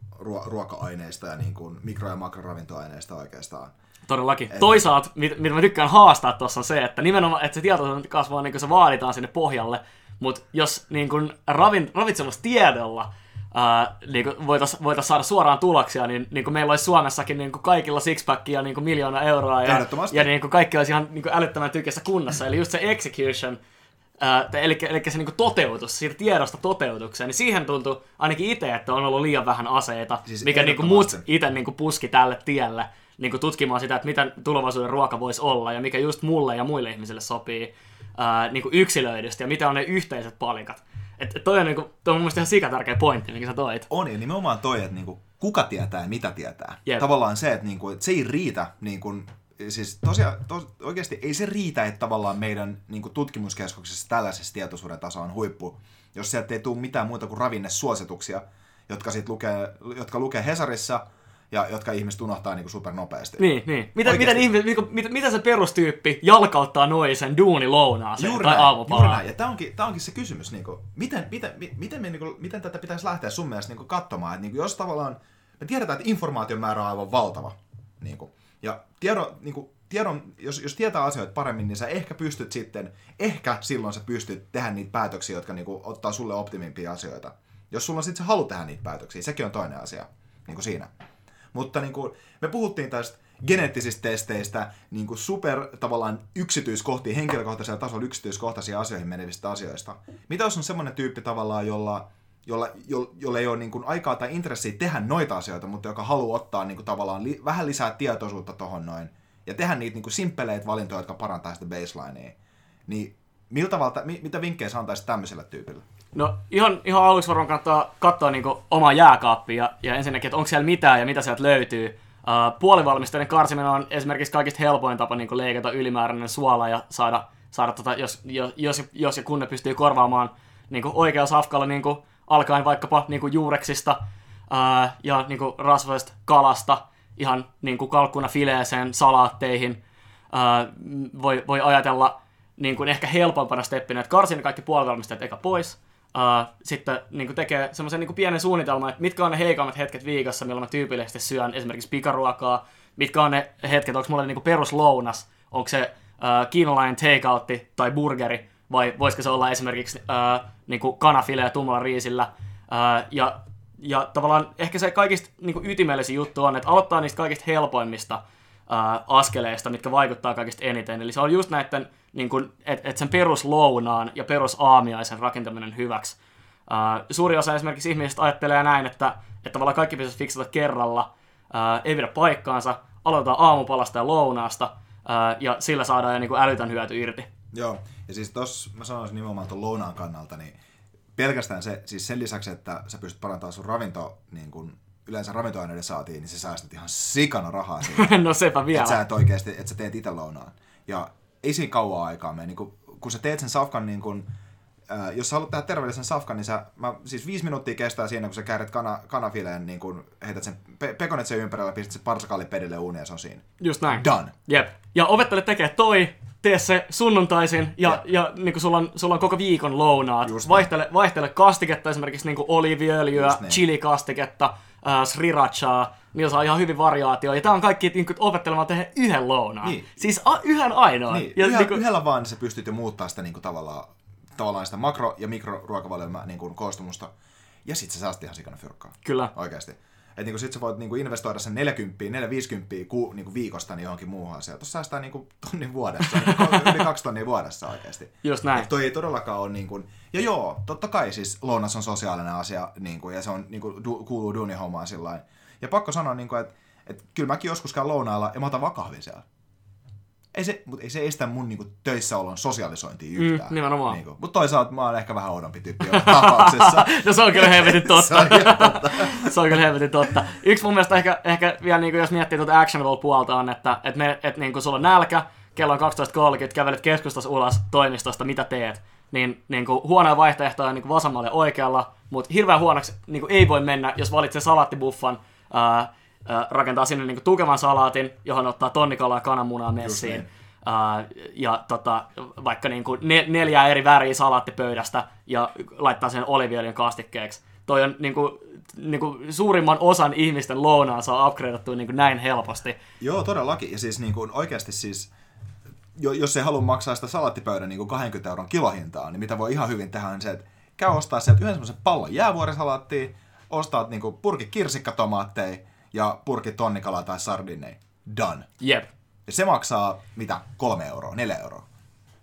ruoka-aineista ja niin kuin mikro- ja makroravintoaineista oikeastaan. Todellakin. Et... Toisaalta, mitä mit mä tykkään haastaa tuossa on se, että nimenomaan, että se tietoisuuden kasvaa niin kuin se vaaditaan sinne pohjalle, mutta jos niin kun ravin, ravitsemustiedolla niin voitaisiin voitais saada suoraan tuloksia, niin, niin kuin meillä olisi Suomessakin niin kuin kaikilla sixpackia niin kuin miljoona euroa ja, ja niin kuin kaikki olisi ihan niin kuin älyttömän tykässä kunnossa. Eli just se execution, äh, eli, eli se niin toteutus, siitä tiedosta toteutukseen, niin siihen tuntui ainakin itse, että on ollut liian vähän aseita, siis mikä niin mut itse niin puski tälle tielle niin tutkimaan sitä, että mitä tulevaisuuden ruoka voisi olla ja mikä just mulle ja muille ihmisille sopii ää, niin kuin yksilöidysti ja mitä on ne yhteiset palikat. Että toi on, niin kuin, toi on mun mielestä ihan sikatärkeä pointti, minkä sä toit. On, ja nimenomaan toi, että niin kuin, kuka tietää ja mitä tietää. Jep. Tavallaan se, että, niin kuin, että se ei riitä, niin kuin, siis tosiaan, tos, oikeasti ei se riitä, että tavallaan meidän niin kuin tutkimuskeskuksessa tällaisessa tietoisuuden taso on huippu, jos sieltä ei tule mitään muuta kuin ravinnesuosituksia, jotka, sit lukee, jotka lukee Hesarissa, ja jotka ihmiset unohtaa niin kuin super nopeasti. Niin, niin. Mitä, miten ihmiset, mitä, mitä, mitä se perustyyppi jalkauttaa noin sen duuni lounaaseen Juuri tai aamupalaan? näin. Ja tämä onkin, tää onkin se kysymys, niin kuin, miten, miten, mi- miten, me, niin kuin, miten tätä pitäisi lähteä sun mielestä niin kuin, katsomaan. Että, niin kuin, jos tavallaan, me tiedetään, että informaation määrä on aivan valtava. Niin kuin, ja tiedon, niin kuin, tiedon, jos, jos tietää asioita paremmin, niin sä ehkä pystyt sitten, ehkä silloin sä pystyt tehdä niitä päätöksiä, jotka niin kuin, ottaa sulle optimimpia asioita. Jos sulla on sitten se halu tehdä niitä päätöksiä, sekin on toinen asia niin kuin siinä. Mutta niin kuin, me puhuttiin tästä geneettisistä testeistä, niin kuin super tavallaan yksityiskohtiin, henkilökohtaisella tasolla yksityiskohtaisiin asioihin menevistä asioista. Mitä jos on semmoinen tyyppi tavallaan, jolla, jolla, jolla, jolla ei ole niin kuin aikaa tai intressiä tehdä noita asioita, mutta joka haluaa ottaa niin kuin tavallaan li, vähän lisää tietoisuutta tohon noin, ja tehdä niitä niin kuin simppeleitä valintoja, jotka parantaa sitä baselinea, niin miltä valta, mi, mitä vinkkejä sä antaisit tämmöiselle tyypille? No ihan, ihan aluksi varmaan kannattaa katsoa niin omaa jääkaappia ja, ja ensinnäkin, että onko siellä mitään ja mitä sieltä löytyy. Uh, puolivalmisteiden karsiminen on esimerkiksi kaikista helpoin tapa niin leikata ylimääräinen suola ja saada, saada tota, jos, jos, jos, jos ja kun ne pystyy korvaamaan niin oikealla safkalla niin alkaen vaikkapa niin juureksista uh, ja niin rasvaisesta kalasta ihan niin kalkkuna fileeseen, salaatteihin. Uh, voi, voi ajatella niin kuin ehkä helpompana steppinä, että karsin kaikki puolivalmisteet eka pois, uh, sitten niin tekee semmoisen niin pienen suunnitelman, että mitkä on ne heikommat hetket viikossa, milloin mä tyypillisesti syön esimerkiksi pikaruokaa, mitkä on ne hetket, onko mulla niin peruslounas, onko se uh, kiinalainen takeoutti tai burgeri, vai voisiko se olla esimerkiksi uh, niin kuin ja tummalla riisillä, uh, ja, ja tavallaan ehkä se kaikista niin ytimellisin juttu on, että aloittaa niistä kaikista helpoimmista, askeleista, mitkä vaikuttaa kaikista eniten. Eli se on just näiden, niin että et sen peruslounaan ja perusaamiaisen rakentaminen hyväksi. Ää, suuri osa esimerkiksi ihmisistä ajattelee näin, että, että tavallaan kaikki pitäisi fiksata kerralla, ää, ei pidä paikkaansa, aloitetaan aamupalasta ja lounaasta, ää, ja sillä saadaan jo niin kuin älytön hyöty irti. Joo, ja siis tossa mä sanoisin nimenomaan tuon lounaan kannalta, niin pelkästään se, siis sen lisäksi, että sä pystyt parantamaan sun ravinto, niin kun yleensä ravintoaineiden saatiin, niin sä säästät ihan sikana rahaa siitä. no sepä vielä. että sä et oikeasti, että sä teet itse lounaan. Ja ei siinä kauaa aikaa mene. Niin kun, kun sä teet sen safkan niin kun, äh, jos sä haluat tehdä terveellisen safkan, niin sä, mä, siis viisi minuuttia kestää siinä, kun sä käärit kana, kanafileen, niin kun heität sen pe- pekonet sen ympärillä, pistät sen parsakalipedille uuniin ja se on siinä. Just näin. Done. Jep. Ja opettele tekee toi, tee se sunnuntaisin ja, Jep. ja niin kuin sulla, on, sulla on koko viikon lounaat. Just vaihtele, vaihtele kastiketta, esimerkiksi niin oliiviöljyä, niin. chilikastiketta, äh, srirachaa. Niillä saa ihan hyvin variaatio. Ja tää on kaikki niin kuin, opettelemaan tehdä yhden lounaan. Niin. Siis a, yhden ainoan. Niin, ja, yhdellä, niin kuin, yhdellä vaan sä pystyt jo muuttaa sitä niin kuin tavallaan, tavallaan sitä makro- ja mikroruokavalion niin kuin koostumusta. Ja sit sä säästät ihan sikana fyrkkaa. Kyllä. Oikeasti. Et niin sit sä voit niin investoida sen 40, 450 ku, niin viikosta niin johonkin muuhun asiaan. Tuossa säästää niin kuin tonnin vuodessa, niin yli kaksi tonnia vuodessa oikeasti. Just näin. Et toi ei todellakaan ole niin kuin, ja joo, totta kai siis lounas on sosiaalinen asia, niin kuin, ja se on, niin kuin, du, kuuluu duunihommaan sillä. Ja pakko sanoa, niin kuin, että, että kyllä mäkin joskus käyn lounailla ja mä otan vaan kahvin siellä. Ei se, mutta ei se estä mun niinku, töissäolon sosialisointia yhtään. Mm, nimenomaan. Niinku. Mutta toisaalta mä oon ehkä vähän oudompi tyyppi tapauksessa. no se on kyllä helvetin se totta. on ihan totta. se on kyllä helvetin totta. Yksi mun mielestä ehkä, ehkä vielä niin jos miettii tuota actionable puolta on, että, että, me, että niin kuin sulla on nälkä, kello on 12.30, kävelet keskustassa ulos toimistosta, mitä teet, niin, niin kuin huonoja vaihtoehtoja on niin kuin vasemmalla ja oikealla, mutta hirveän huonoksi niin kuin ei voi mennä, jos valitsee salaattibuffan, ää, rakentaa sinne niin tukevan salaatin, johon ottaa tonnikalaa ja kananmunaa messiin. niin. Ää, ja tota, vaikka niin kuin ne, neljää eri väriä salaattipöydästä ja laittaa sen oliviöljyn kastikkeeksi. Toi on niin kuin, niin kuin suurimman osan ihmisten lounaan saa upgradeattua niin kuin näin helposti. Joo, todellakin. Ja siis niin kuin, oikeasti siis, jo- jos ei halua maksaa sitä salaattipöydän niin kuin 20 euron kilohintaa, niin mitä voi ihan hyvin tehdä on se, että käy ostaa sieltä yhden semmoisen pallon jäävuorisalaattia, ostaa niin kuin, purki kirsikkatomaatteja ja purki tonnikalaa tai sardinei. Done. Jep. Ja se maksaa, mitä, kolme euroa, neljä euroa.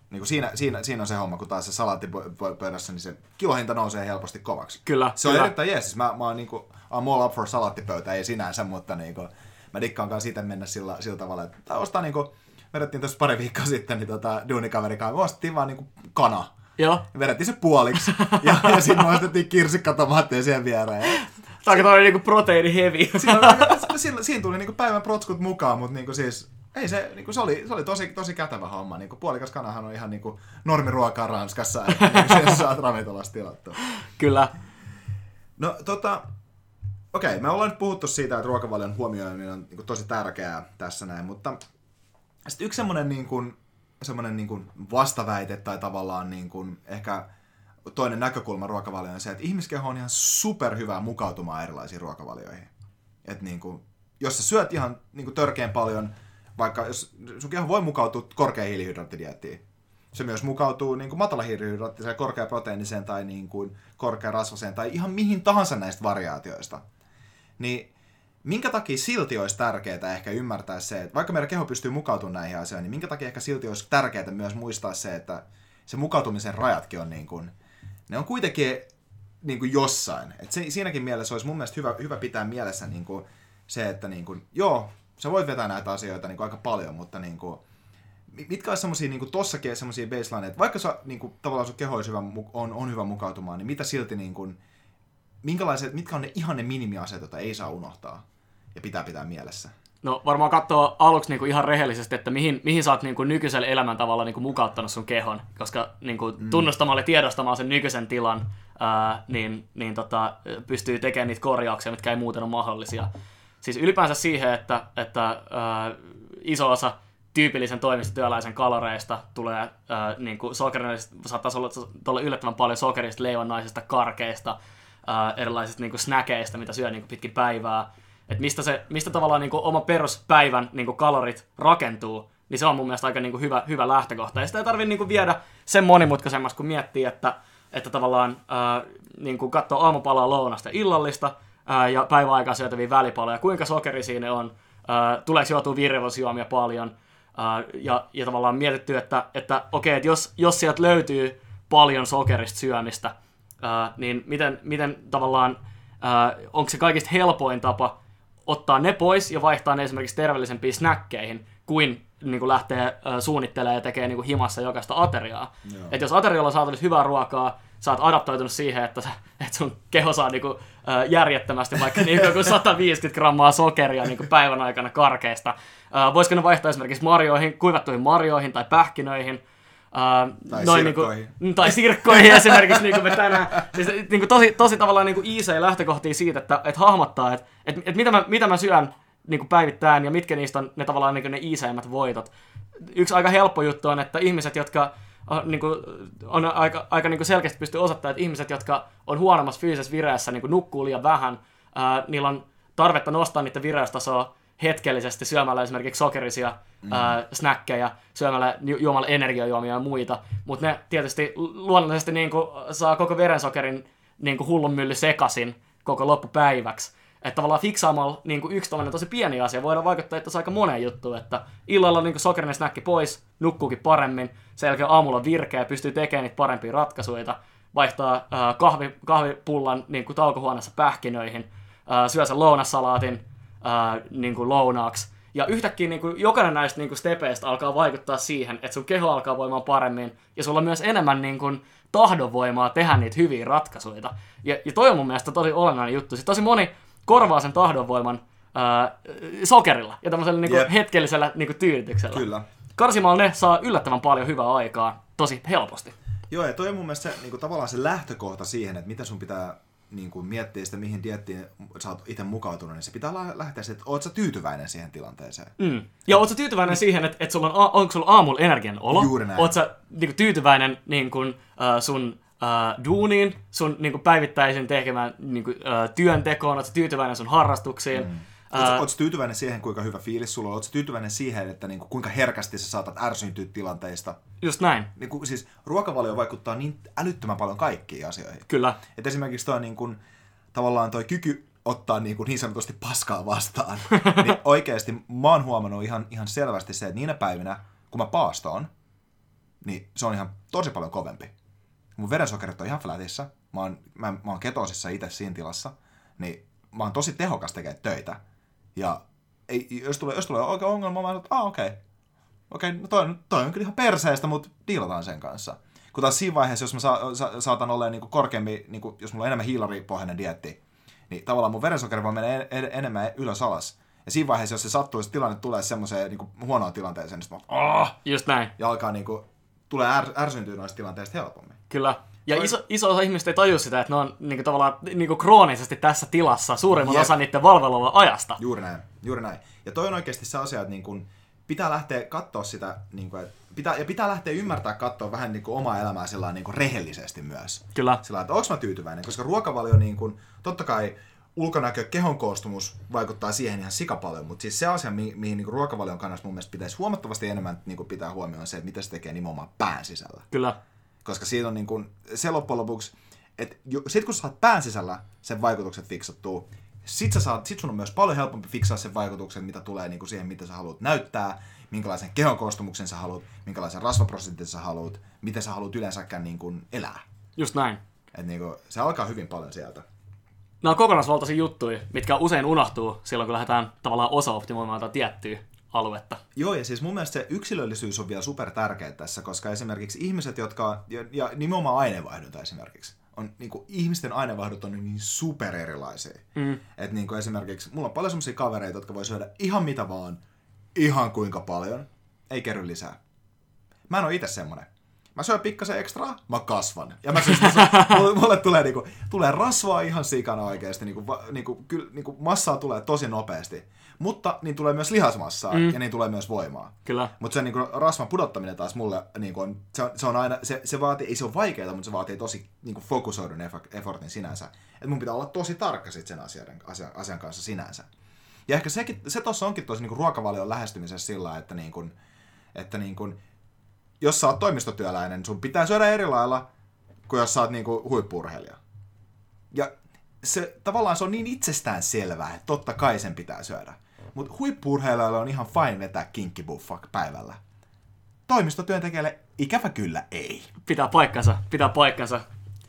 Niin kuin siinä, siinä, siinä on se homma, kun taas se salaattipöydässä, niin se kilohinta nousee helposti kovaksi. Kyllä, Se on kyllä. erittäin jees. Siis mä, mä oon niinku, I'm all up for salaattipöytä, ei sinänsä, mutta niinku, mä dikkaan kanssa siitä mennä sillä, sillä tavalla, että tai ostaa niinku, vedettiin tuossa pari viikkoa sitten, niin tota, duunikaverin kanssa, me ostettiin vaan niinku kana. Joo. Vedettiin se puoliksi, ja, ja sitten me ostettiin kirsikkatomaatteja siihen viereen. Tai toi oli niinku proteiini heavy. Siinä, oli- siinä, siinä tuli niinku päivän protskut mukaan, mutta niinku siis, ei se, niinku se, oli, se oli tosi, tosi kätevä homma. Niinku puolikas kanahan on ihan niinku normiruokaa Ranskassa, että niinku sen saat ravintolasta tilattua. Kyllä. No tota, okei, me ollaan nyt puhuttu siitä, että ruokavalion huomioiminen on niin kuin, tosi tärkeää tässä näin, mutta sitten yksi semmoinen niin kuin, semmoinen niin kuin vastaväite tai tavallaan niin kuin, ehkä toinen näkökulma ruokavalioon on se, että ihmiskeho on ihan superhyvää mukautumaan erilaisiin ruokavalioihin. Että niin kuin, jos sä syöt ihan niin kuin törkeän paljon, vaikka jos sun keho voi mukautua korkean hiilihydraattidieettiin, se myös mukautuu niin kuin matalahiilihydraattiseen, korkeaproteiiniseen tai niin kuin korkearasvaseen tai ihan mihin tahansa näistä variaatioista. Niin minkä takia silti olisi tärkeää ehkä ymmärtää se, että vaikka meidän keho pystyy mukautumaan näihin asioihin, niin minkä takia ehkä silti olisi tärkeää myös muistaa se, että se mukautumisen rajatkin on niin kuin, ne on kuitenkin niin kuin jossain. Et se, siinäkin mielessä olisi mun mielestä hyvä, hyvä pitää mielessä niin kuin se, että niin kuin, joo, sä voit vetää näitä asioita niin kuin aika paljon, mutta niin kuin, mitkä olisi semmoisia niin tossakin semmoisia baseline, että vaikka sä, niin kuin, tavallaan sun keho hyvä, on, on hyvä mukautumaan, niin mitä silti, niin kuin, minkälaiset, mitkä on ne ihan ne minimiasiat, joita ei saa unohtaa ja pitää pitää mielessä? No varmaan katsoa aluksi niinku ihan rehellisesti, että mihin, mihin sä oot niinku nykyisellä elämäntavalla niinku mukauttanut sun kehon, koska niinku mm. tunnustamalla ja tiedostamaan sen nykyisen tilan, ää, niin, niin tota, pystyy tekemään niitä korjauksia, mitkä ei muuten ole mahdollisia. Siis ylipäänsä siihen, että, että ää, iso osa tyypillisen toimistotyöläisen kaloreista tulee ää, niin sokerista, saattaa olla, olla yllättävän paljon sokerista, leivonnaisista, karkeista, ää, erilaisista niin kuin snäkeistä, mitä syö niin kuin pitkin päivää. Et mistä, se, mistä tavallaan niin kuin oma peruspäivän niin kuin kalorit rakentuu, niin se on mun mielestä aika niin kuin hyvä, hyvä lähtökohta. Ja sitä ei tarvitse niin viedä sen monimutkaisemmaksi, kun miettii, että, että tavallaan ää, niin kuin katsoo aamupalaa, lounasta illallista ää, ja päiväaikaa syötäviä välipaloja, kuinka sokeri siinä on, ää, tuleeko juotua virvoisjuomia paljon, ja, ja tavallaan mietitty, että, että okei, että jos, jos sieltä löytyy paljon sokerista syömistä, ää, niin miten, miten tavallaan, ää, onko se kaikista helpoin tapa ottaa ne pois ja vaihtaa ne esimerkiksi terveellisempiin snäkkeihin, kuin, niin kuin lähtee suunnittelemaan ja tekee niin kuin himassa jokaista ateriaa. Että jos aterialla saatavissa hyvää ruokaa, sä oot adaptoitunut siihen, että, sä, että sun keho saa niinku, ä, järjettömästi vaikka niinku 150 grammaa sokeria niinku päivän aikana karkeista. Voisiko ne vaihtaa esimerkiksi marjoihin, kuivattuihin marjoihin tai pähkinöihin? Ä, tai noin sirkkoihin. Niinku, tai sirkkoihin esimerkiksi, niin kuin me tänään. Siis, niin kuin tosi, tosi tavallaan niin easy lähtökohtia siitä, että, että hahmottaa, että, että, että mitä, mä, mitä mä syön niin kuin päivittäin ja mitkä niistä on ne tavallaan niin kuin ne iiseimmät voitot. Yksi aika helppo juttu on, että ihmiset, jotka niin kuin, on aika, aika niin kuin selkeästi pystyy osoittamaan, että ihmiset, jotka on huonommassa fyysisessä vireessä, niin kuin nukkuu liian vähän, ää, niillä on tarvetta nostaa niiden vireystasoa hetkellisesti syömällä esimerkiksi sokerisia mm. ää, snäkkejä, syömällä juomalla energiajuomia ja muita, mutta ne tietysti luonnollisesti niin kuin, saa koko verensokerin niin kuin hullun mylly sekasin koko loppupäiväksi. Että tavallaan fiksaamalla niin kuin yksi tosi pieni asia voidaan vaikuttaa että aika moneen juttuun, että illalla niin sokerinen snäkki pois, nukkuukin paremmin, sen jälkeen aamulla virkeä, pystyy tekemään niitä parempia ratkaisuja, vaihtaa äh, kahvi, kahvipullan niin kuin taukohuoneessa pähkinöihin, äh, syö sen lounassalaatin äh, niin kuin lounaaksi, ja yhtäkkiä niin kuin, jokainen näistä niin kuin stepeistä alkaa vaikuttaa siihen, että sun keho alkaa voimaan paremmin, ja sulla on myös enemmän niin kuin, tahdonvoimaa tehdä niitä hyviä ratkaisuja. Ja, ja toi on mun mielestä tosi olennainen juttu. Siis tosi moni korvaa sen tahdonvoiman ää, sokerilla ja tämmöisellä niinku, yep. hetkellisellä niinku, tyydytyksellä. Kyllä. Karsimalla ne saa yllättävän paljon hyvää aikaa tosi helposti. Joo, ja toi on mun mielestä se, niinku, tavallaan se lähtökohta siihen, että mitä sun pitää niin kuin miettiä sitä, mihin diettiin sä oot itse mukautunut, niin se pitää lähteä siitä, että oot sä tyytyväinen siihen tilanteeseen. Mm. Ja oot sä tyytyväinen siihen, että, että sulla on, onko sulla aamulla energian olo? Juuri näin. Oot sä niin kuin, tyytyväinen niin kuin, uh, sun uh, duuniin, sun niin kuin, päivittäisen tekemään niin kuin, uh, työntekoon, oot tyytyväinen sun harrastuksiin. Mm. Uh, Oletko tyytyväinen siihen, kuinka hyvä fiilis sulla on? Oletko tyytyväinen siihen, että niinku, kuinka herkästi sä saatat ärsyntyä tilanteista? Just näin. Niinku, siis ruokavalio vaikuttaa niin älyttömän paljon kaikkiin asioihin. Kyllä. Et esimerkiksi toi, niinku, tavallaan toi kyky ottaa niin, kuin niin sanotusti paskaa vastaan, niin oikeasti mä oon huomannut ihan, ihan selvästi se, että niinä päivinä, kun mä paastoon, niin se on ihan tosi paljon kovempi mun verensokerit on ihan flatissa, mä oon, mä, mä oon ketosissa itse siinä tilassa, niin mä oon tosi tehokas tekemään töitä. Ja ei, jos, tulee, jos tulee oikein ongelma, mä sanon, että okei, okay. okei, okay, no toi, toi on kyllä ihan perseestä, mutta diilataan sen kanssa. Kun taas siinä vaiheessa, jos mä sa, sa, saatan olla niin korkeammin, niin kuin, jos mulla on enemmän hiilaripohjainen dietti, niin tavallaan mun verensokeri voi mennä en, en, enemmän ylös alas. Ja siinä vaiheessa, jos se sattuu, että tilanne tulee semmoiseen niin huonoon tilanteeseen, niin sitten mä, oh! Just näin. Ja alkaa niin kuin, tulee är, ärsyntyä noista tilanteista helpommin. Kyllä. Ja iso, iso osa ihmistä ei taju sitä, että ne on niinku, tavallaan niinku, kroonisesti tässä tilassa suurimman Jep. osa niiden valvelulla ajasta. Juuri näin, juuri näin. Ja toi on oikeasti se asia, että niin kun pitää lähteä katsoa sitä, niin kun, että pitää, ja pitää lähteä ymmärtää katsoa vähän niin kuin omaa elämää sillä niin rehellisesti myös. Kyllä. Sillä että onko mä tyytyväinen, koska ruokavalio, niin kun, totta kai ulkonäkö, kehon koostumus vaikuttaa siihen ihan sikapaljon, mutta siis se asia, mi- mihin niin ruokavalion kannassa mun mielestä pitäisi huomattavasti enemmän niin pitää huomioon on se, että mitä se tekee nimenomaan pään sisällä. Kyllä. Koska siitä on niin kuin, se loppujen lopuksi, että sit kun sä saat pään sisällä sen vaikutukset fiksattua, sit, sä saat, sit sun on myös paljon helpompi fiksaa sen vaikutuksen, mitä tulee niin kuin siihen, mitä sä haluat näyttää, minkälaisen kehon koostumuksen sä haluat, minkälaisen rasvaprosentin sä haluat, miten sä haluat yleensäkään niin kuin elää. Just näin. Et niin kuin, se alkaa hyvin paljon sieltä. Nämä on kokonaisvaltaisia juttuja, mitkä usein unohtuu silloin, kun lähdetään tavallaan osa-optimoimaan jotain tiettyä aluetta. Joo, ja siis mun mielestä se yksilöllisyys on vielä super tärkeä tässä, koska esimerkiksi ihmiset, jotka, ja, ja nimenomaan aineenvaihdunta esimerkiksi, on, niin kuin, ihmisten aineenvaihdot on niin super erilaisia. Mm. Että niin kuin esimerkiksi, mulla on paljon semmoisia kavereita, jotka voi syödä ihan mitä vaan, ihan kuinka paljon, ei kerry lisää. Mä en ole itse semmonen. Mä syön pikkasen ekstraa, mä kasvan. Ja mä siis, mulle, mulle tulee, niinku, tulee rasvaa ihan sikana oikeasti. Niinku, va, niinku, kyl, niinku, massaa tulee tosi nopeasti. Mutta niin tulee myös lihasmassaa mm. ja niin tulee myös voimaa. Kyllä. Mutta se niinku, rasvan pudottaminen taas mulle niinku, on, se, on, se on aina, se, se vaatii, ei se ole vaikeaa, mutta se vaatii tosi niinku, fokusoidun effa- effortin sinänsä. Et mun pitää olla tosi tarkka sit sen asian, asian, asian kanssa sinänsä. Ja ehkä sekin, se tuossa onkin tosi niinku, ruokavalion lähestymisessä sillä, että, niinku, että niinku, jos sä oot toimistotyöläinen, sun pitää syödä eri lailla kuin jos sä oot niinku huippurheilija. Ja se, tavallaan se on niin itsestään selvää, että totta kai sen pitää syödä. Mutta huippurheilijoille on ihan fine vetää kinkkibuffa päivällä. Toimistotyöntekijälle ikävä kyllä ei. Pitää paikkansa, pitää paikkansa.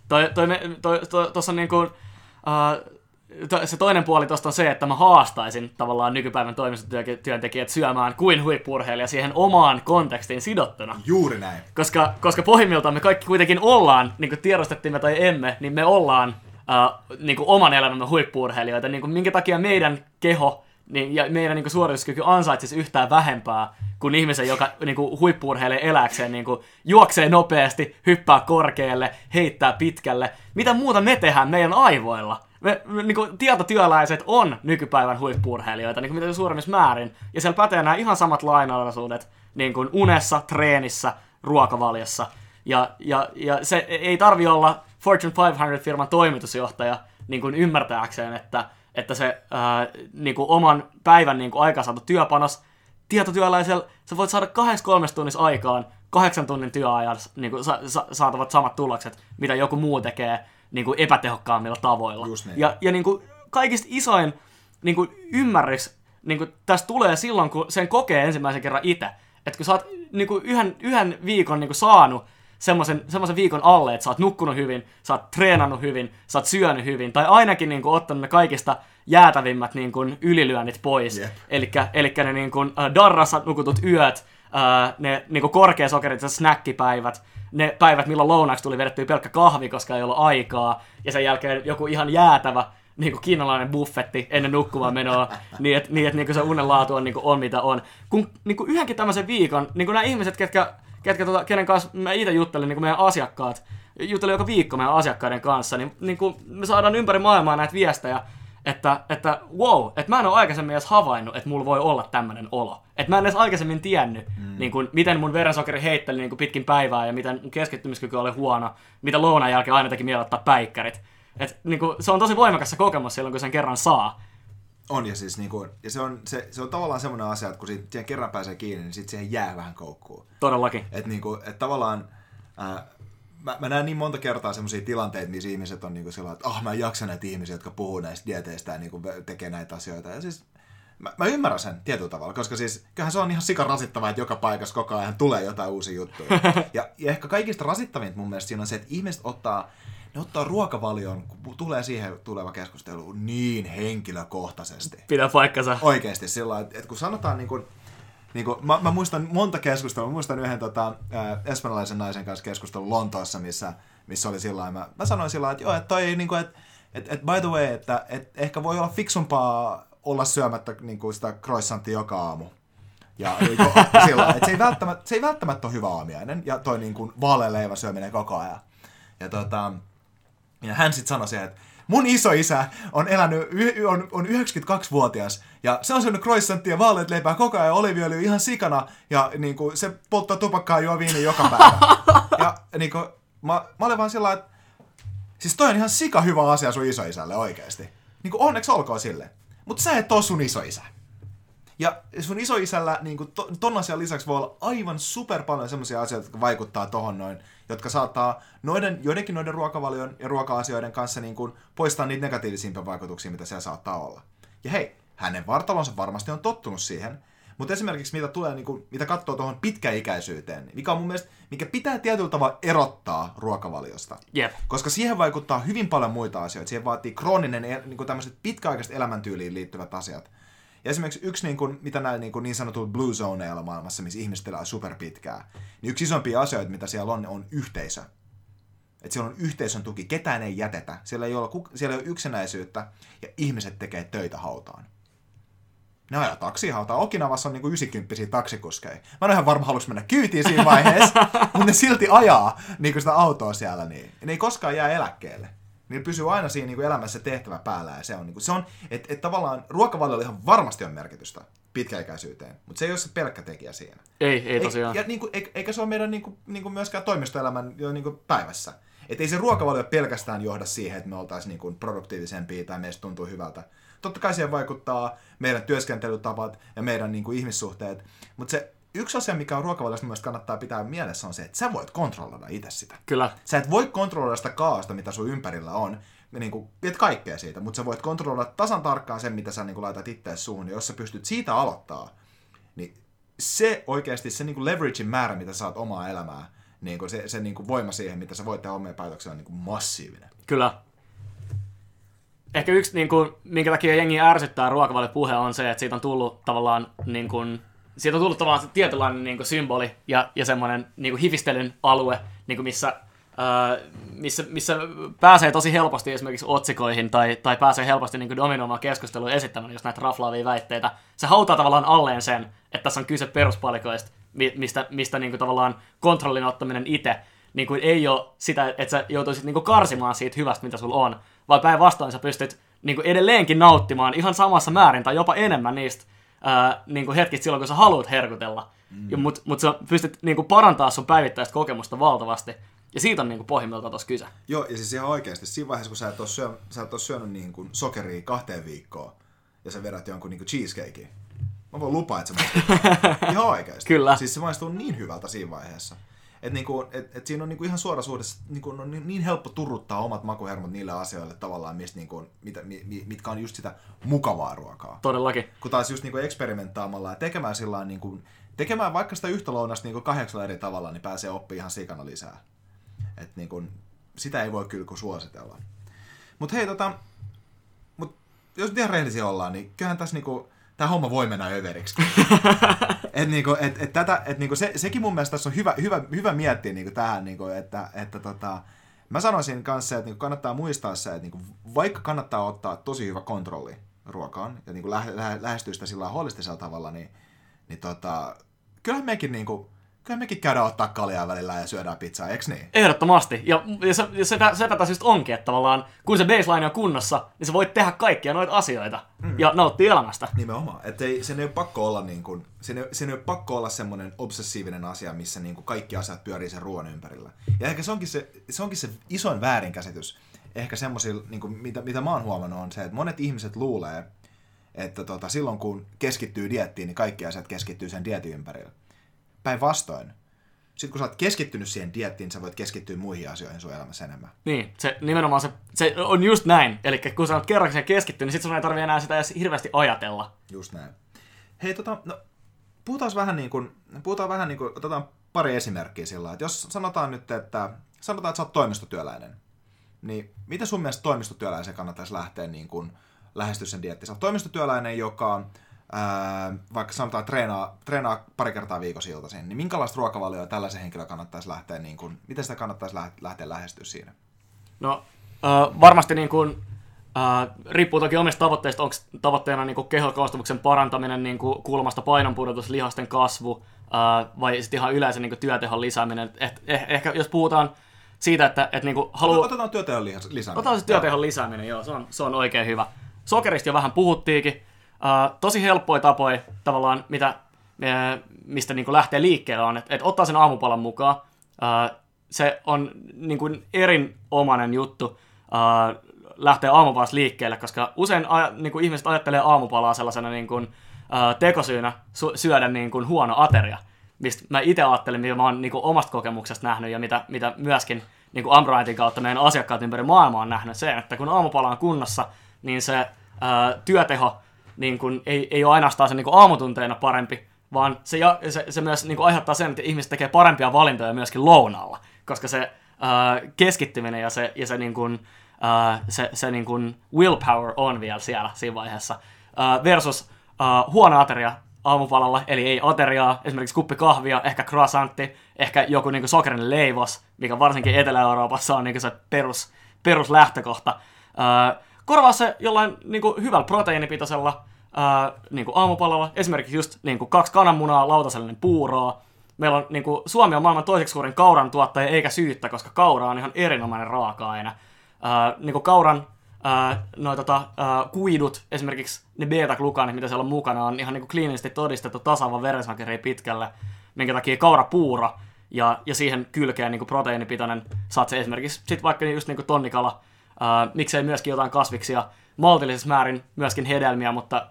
Toi, toi, toi, toi, tossa on niin kuin, uh, to, se toinen puoli tosta on se, että mä haastaisin tavallaan nykypäivän toimistotyöntekijät syömään kuin huippurheilija siihen omaan kontekstiin sidottuna. Juuri näin. Koska, koska pohjimmiltaan me kaikki kuitenkin ollaan, niin kuin tiedostettiin me tai emme, niin me ollaan uh, niin kuin oman elämämme huippurheilijoita. Niin kuin minkä takia meidän keho niin, ja meidän niin kuin suorituskyky ansaitsisi yhtään vähempää kuin ihmisen, joka niin kuin huippuurheilee eläkseen, niin kuin juoksee nopeasti, hyppää korkealle, heittää pitkälle. Mitä muuta me tehdään meidän aivoilla? Me, me niin kuin, tietotyöläiset on nykypäivän huippuurheilijoita niin kuin mitä suurimmissa määrin. Ja siellä pätee nämä ihan samat lainalaisuudet niin kuin unessa, treenissä, ruokavaliossa. Ja, ja, ja se ei tarvi olla Fortune 500-firman toimitusjohtaja niin kuin ymmärtääkseen, että, että se ää, niin kuin oman päivän niin kuin aikaansaatu työpanos tietotyöläisellä, sä voit saada 23 tunnissa aikaan kahdeksan tunnin työajan niin kuin sa- sa- saatavat samat tulokset, mitä joku muu tekee niin kuin epätehokkaammilla tavoilla. Just niin. Ja, ja niin kuin kaikista isoin niin kuin ymmärrys niin kuin tästä tulee silloin, kun sen kokee ensimmäisen kerran itse. Että kun sä oot niin kuin yhden, yhden viikon niin kuin saanut semmoisen, semmoisen viikon alle, että sä oot nukkunut hyvin, sä oot treenannut hyvin, sä oot syönyt hyvin, tai ainakin niin kuin, ottanut ne kaikista jäätävimmät niin kuin, ylilyönnit pois. Elikkä, elikkä ne niin kuin, äh, darrassa nukutut yöt, äh, ne niin kuin korkeasokerit snackipäivät, ne päivät, milloin lounaaksi tuli vedettyä pelkkä kahvi, koska ei ollut aikaa, ja sen jälkeen joku ihan jäätävä niin kuin kiinalainen buffetti ennen nukkumaan menoa, niin että niin, et, niin se unen laatu on, niin kuin, on mitä on. Kun niin kuin yhdenkin tämmöisen viikon, niin kuin nämä ihmiset, ketkä, ketkä tota, kenen kanssa mä itse juttelin, niin kuin meidän asiakkaat, juttelin joka viikko meidän asiakkaiden kanssa, niin, niin kuin me saadaan ympäri maailmaa näitä viestejä, että, että wow, että mä en ole aikaisemmin edes havainnut, että mulla voi olla tämmöinen olo. Että mä en edes aikaisemmin tiennyt, mm. niin kuin, miten mun verensokeri heitteli niin kuin pitkin päivää ja miten mun keskittymiskyky oli huono, mitä lounaan jälkeen aina teki mieli ottaa päikkärit. Et, niin kuin, se on tosi voimakas se kokemus silloin, kun sen kerran saa. On ja siis niinku, ja se on, se, se on tavallaan semmoinen asia, että kun siitä, siihen kerran pääsee kiinni, niin sitten siihen jää vähän koukkuun. Todellakin. Että niinku, et tavallaan, ää, mä, mä näen niin monta kertaa semmoisia tilanteita, missä ihmiset on niinku sillä että ah, mä en jaksa näitä ihmisiä, jotka puhuu näistä dieteistä ja niinku tekee näitä asioita. Ja siis mä, mä ymmärrän sen tietyllä tavalla, koska siis kyllähän se on ihan sika rasittavaa, että joka paikassa koko ajan tulee jotain uusia juttuja. ja, ja ehkä kaikista rasittavinta mun mielestä siinä on se, että ihmiset ottaa, ne ottaa ruokavalion, kun tulee siihen tuleva keskustelu, niin henkilökohtaisesti. Pitää paikkansa. Oikeasti sillä että, että kun sanotaan niin kuin, niin kuin, mä, mä, muistan monta keskustelua, mä muistan yhden tota, ää, espanjalaisen naisen kanssa keskustelun Lontoossa, missä, missä oli sillä mä, mä sanoin sillä että joo, että toi, niin kuin, että, että, että by the way, että, että ehkä voi olla fiksumpaa olla syömättä niin kuin sitä croissanttia joka aamu. Ja niin kuin, sillä että se ei, välttämättä, se ei välttämättä ole hyvä aamiainen, ja toi niin kuin vaaleanleivän syöminen koko ajan. Ja, tota, ja hän sitten sanoi siihen, että mun isoisä on elänyt, on, on 92-vuotias, ja se on syönyt croissanttia, vaaleet leipää koko ajan, oliviöljy ihan sikana, ja niin kuin, se polttaa tupakkaa ja juo viini joka päivä. ja niin kuin, mä, mä olen vaan sillä että siis toi on ihan sika hyvä asia sun isoisälle oikeasti. Niin kuin onneksi olkoon sille. Mutta sä et oo sun isoisä. Ja sun isoisällä niin kuin to, ton asian lisäksi voi olla aivan super paljon sellaisia asioita, jotka vaikuttaa tohon noin, jotka saattaa noiden, joidenkin noiden ruokavalion ja ruoka-asioiden kanssa niin kuin poistaa niitä negatiivisimpia vaikutuksia, mitä siellä saattaa olla. Ja hei, hänen vartalonsa varmasti on tottunut siihen, mutta esimerkiksi mitä tulee, niin kuin, mitä katsoo tuohon pitkäikäisyyteen, mikä on mun mielestä, mikä pitää tietyllä tavalla erottaa ruokavaliosta. Jep. Koska siihen vaikuttaa hyvin paljon muita asioita. Siihen vaatii krooninen, niin kuin tämmöiset pitkäaikaiset elämäntyyliin liittyvät asiat. Ja esimerkiksi yksi, niin kuin, mitä näillä niin, kuin niin sanotuilla blue zoneilla maailmassa, missä ihmiset elää superpitkää, niin yksi isompia asioita, mitä siellä on, on yhteisö. Että siellä on yhteisön tuki, ketään ei jätetä, siellä ei ole, siellä ei ole yksinäisyyttä ja ihmiset tekee töitä hautaan. Ne ajaa taksihautaa. Okinavassa on niinku 90 taksikuskeja. Mä en ihan varma, haluaisin mennä kyytiin siinä vaiheessa, mutta ne silti ajaa niinku sitä autoa siellä. Niin. Ne ei koskaan jää eläkkeelle. Niin pysyy aina siinä niinku elämässä tehtävä päällä. Ja se on, niinku, se on että et tavallaan ruokavaliolla ihan varmasti on merkitystä pitkäikäisyyteen, mutta se ei ole se pelkkä tekijä siinä. Ei, ei tosiaan. Ja, niinku, eikä se ole meidän niinku, niinku myöskään toimistoelämän jo niinku päivässä. Että ei se ruokavalio pelkästään johda siihen, että me oltaisiin niinku produktiivisempia tai meistä tuntuu hyvältä. Totta kai siihen vaikuttaa meidän työskentelytavat ja meidän niin kuin, ihmissuhteet, mutta se yksi asia, mikä on ruokavaliossa myös kannattaa pitää mielessä, on se, että sä voit kontrolloida itse sitä. Kyllä. Sä et voi kontrolloida sitä kaasta, mitä sun ympärillä on, niin kuin, et kaikkea siitä, mutta sä voit kontrolloida tasan tarkkaan sen, mitä sä niin kuin, laitat itseäsi suuhun, ja jos sä pystyt siitä aloittaa, niin se oikeasti, se niin kuin leveragein määrä, mitä sä saat omaa elämää, niin kuin se, se niin kuin voima siihen, mitä sä voit tehdä omia päätöksiä, on niin kuin massiivinen. Kyllä ehkä yksi, niin kuin, minkä takia jengi ärsyttää puhe on se, että siitä on tullut tavallaan niin kuin, siitä on tullut tavallaan tietynlainen niin kuin, symboli ja, ja semmoinen niin kuin, hifistelyn alue, niin kuin, missä, ää, missä, missä pääsee tosi helposti esimerkiksi otsikoihin tai, tai pääsee helposti niin kuin, dominoimaan keskustelua esittämään just näitä raflaavia väitteitä. Se hautaa tavallaan alleen sen, että tässä on kyse peruspalikoista, mistä, mistä niin kuin, tavallaan kontrollin ottaminen itse niin kuin, ei ole sitä, että sä joutuisit niin kuin, karsimaan siitä hyvästä, mitä sulla on, vai päinvastoin sä pystyt niin kuin edelleenkin nauttimaan ihan samassa määrin tai jopa enemmän niistä ää, niin kuin hetkistä silloin, kun sä haluat herkutella. Mm. Mutta mut sä pystyt niin kuin parantaa sun päivittäistä kokemusta valtavasti. Ja siitä on niin kuin pohjimmiltaan tuossa kyse. Joo, ja siis ihan oikeasti, siinä vaiheessa, kun sä et ole, syö, sä et ole syönyt niin kuin sokeria kahteen viikkoon, ja sä vedät jonkun niin kuin cheesecakein, mä voin lupaa, että se maistuu ihan oikeasti. Kyllä. Siis se maistuu niin hyvältä siinä vaiheessa. Että niinku, et, et siinä on niinku ihan suora suhde, niinku on niin, niin helppo turruttaa omat makuhermot niille asioille tavallaan, mistä niinku, mitä, mi, mitkä on just sitä mukavaa ruokaa. Todellakin. Kun taas just niinku eksperimenttaamalla ja tekemään sillä niinku, tekemään vaikka sitä yhtä lounasta niinku kahdeksalla eri tavalla, niin pääsee oppimaan ihan sikana lisää. Et niinku, sitä ei voi kyllä suositella. Mutta hei, tota, mut jos ihan rehellisiä ollaan, niin kyllähän tässä niinku, tämä homma voi mennä överiksi. et niinku, et, et tätä, et niinku se, sekin mun mielestä tässä on hyvä, hyvä, hyvä miettiä niinku tähän, niinku, että, että tota, mä sanoisin kanssa, että niinku kannattaa muistaa se, että niinku, vaikka kannattaa ottaa tosi hyvä kontrolli ruokaan ja niinku lähe, lähestyä sitä sillä holistisella tavalla, niin, niin tota, kyllähän mekin niinku, kyllä mekin käydään ottaa kaljaa välillä ja syödään pizzaa, eikö niin? Ehdottomasti. Ja, ja se, ja se, se tätä siis onkin, että tavallaan kun se baseline on kunnossa, niin sä voit tehdä kaikkia noita asioita mm. ja nauttia elämästä. Nimenomaan. Että ei, sen ei ole pakko olla niin kuin, sen ei, sen ei ole pakko olla semmoinen obsessiivinen asia, missä niin kuin kaikki asiat pyörii sen ruoan ympärillä. Ja ehkä se onkin se, se, onkin se isoin väärinkäsitys. Ehkä semmoisilla, niin kuin, mitä, mitä mä oon huomannut, on se, että monet ihmiset luulee, että tota, silloin kun keskittyy diettiin, niin kaikki asiat keskittyy sen dietin ympärillä. Päinvastoin. Sitten kun sä oot keskittynyt siihen diettiin, sä voit keskittyä muihin asioihin sun elämässä enemmän. Niin, se nimenomaan se, se on just näin. Eli kun sä oot kerran siihen keskittynyt, niin sit sun ei tarvitse enää sitä edes hirveästi ajatella. Just näin. Hei, tota, no, puhutaan vähän niin kuin, puhutaan vähän niin kuin, otetaan pari esimerkkiä sillä että jos sanotaan nyt, että sanotaan, että sä oot toimistotyöläinen, niin miten sun mielestä toimistotyöläisen kannattaisi lähteä niin kuin, lähestyä sen dieettiin? Sä oot toimistotyöläinen, joka ää, vaikka sanotaan treenaa, treenaa pari kertaa viikossa iltaisin, niin minkälaista ruokavalioa tällaisen henkilön kannattaisi lähteä, niin kuin, miten sitä kannattaisi lähteä lähestyä siinä? No äh, varmasti niin kuin, äh, riippuu toki omista tavoitteista, onko tavoitteena niin kehokoostumuksen parantaminen niin kuin kulmasta painonpudotus, lihasten kasvu äh, vai sitten ihan yleisen niin työtehon lisääminen. Et, eh, ehkä jos puhutaan siitä, että, että niin kuin haluaa... Otetaan työtehon lisääminen. Otetaan se työtehon lisääminen, joo, se on, se on oikein hyvä. Sokerista jo vähän puhuttiinkin. Uh, tosi helppoja tapoja tavallaan, mitä, mistä niin lähtee liikkeelle on, että, että ottaa sen aamupalan mukaan. Uh, se on niin kuin erinomainen juttu uh, lähteä aamupalasta liikkeelle, koska usein niin kuin ihmiset ajattelee aamupalaa sellaisena niin kuin, uh, tekosyynä su- syödä niin kuin huono ateria, mistä mä itse ajattelen, mitä mä oon niin kuin omasta kokemuksesta nähnyt ja mitä, mitä myöskin niin kuin Ambrightin kautta meidän asiakkaat ympäri maailmaa on nähnyt sen, että kun aamupala on kunnossa, niin se uh, työteho niin kuin, ei, ei ole ainoastaan se niin kuin aamutunteina parempi, vaan se, se, se myös niin kuin aiheuttaa sen, että ihmiset tekee parempia valintoja myöskin lounaalla, koska se uh, keskittyminen ja se, ja se, niin kuin, uh, se, se niin kuin willpower on vielä siellä siinä vaiheessa. Uh, versus uh, huono ateria aamupalalla, eli ei ateriaa, esimerkiksi kuppi kahvia, ehkä croissantti, ehkä joku niin kuin sokerinen leivos, mikä varsinkin Etelä-Euroopassa on niin kuin se perus, peruslähtökohta. Uh, korvaa se jollain niin kuin hyvällä proteiinipitoisella ää, niin kuin aamupalalla, esimerkiksi just niin kuin kaksi kananmunaa, lautasellinen puuroa. Meillä on, niin kuin, Suomi on maailman toiseksi suurin kauran tuottaja, eikä syyttä, koska kaura on ihan erinomainen raaka-aine. Ää, niin kuin kauran ää, noi, tota, ää, kuidut, esimerkiksi ne beta-glukaanit, mitä siellä on mukana, on ihan niin kuin kliinisesti todistettu tasaava verensokeri pitkälle, minkä takia kaurapuuro ja, ja siihen kylkeen niin proteiinipitoinen, saat se esimerkiksi sit vaikka just niin kuin tonnikala, ää, miksei myöskin jotain kasviksia, maltillisessa määrin myöskin hedelmiä, mutta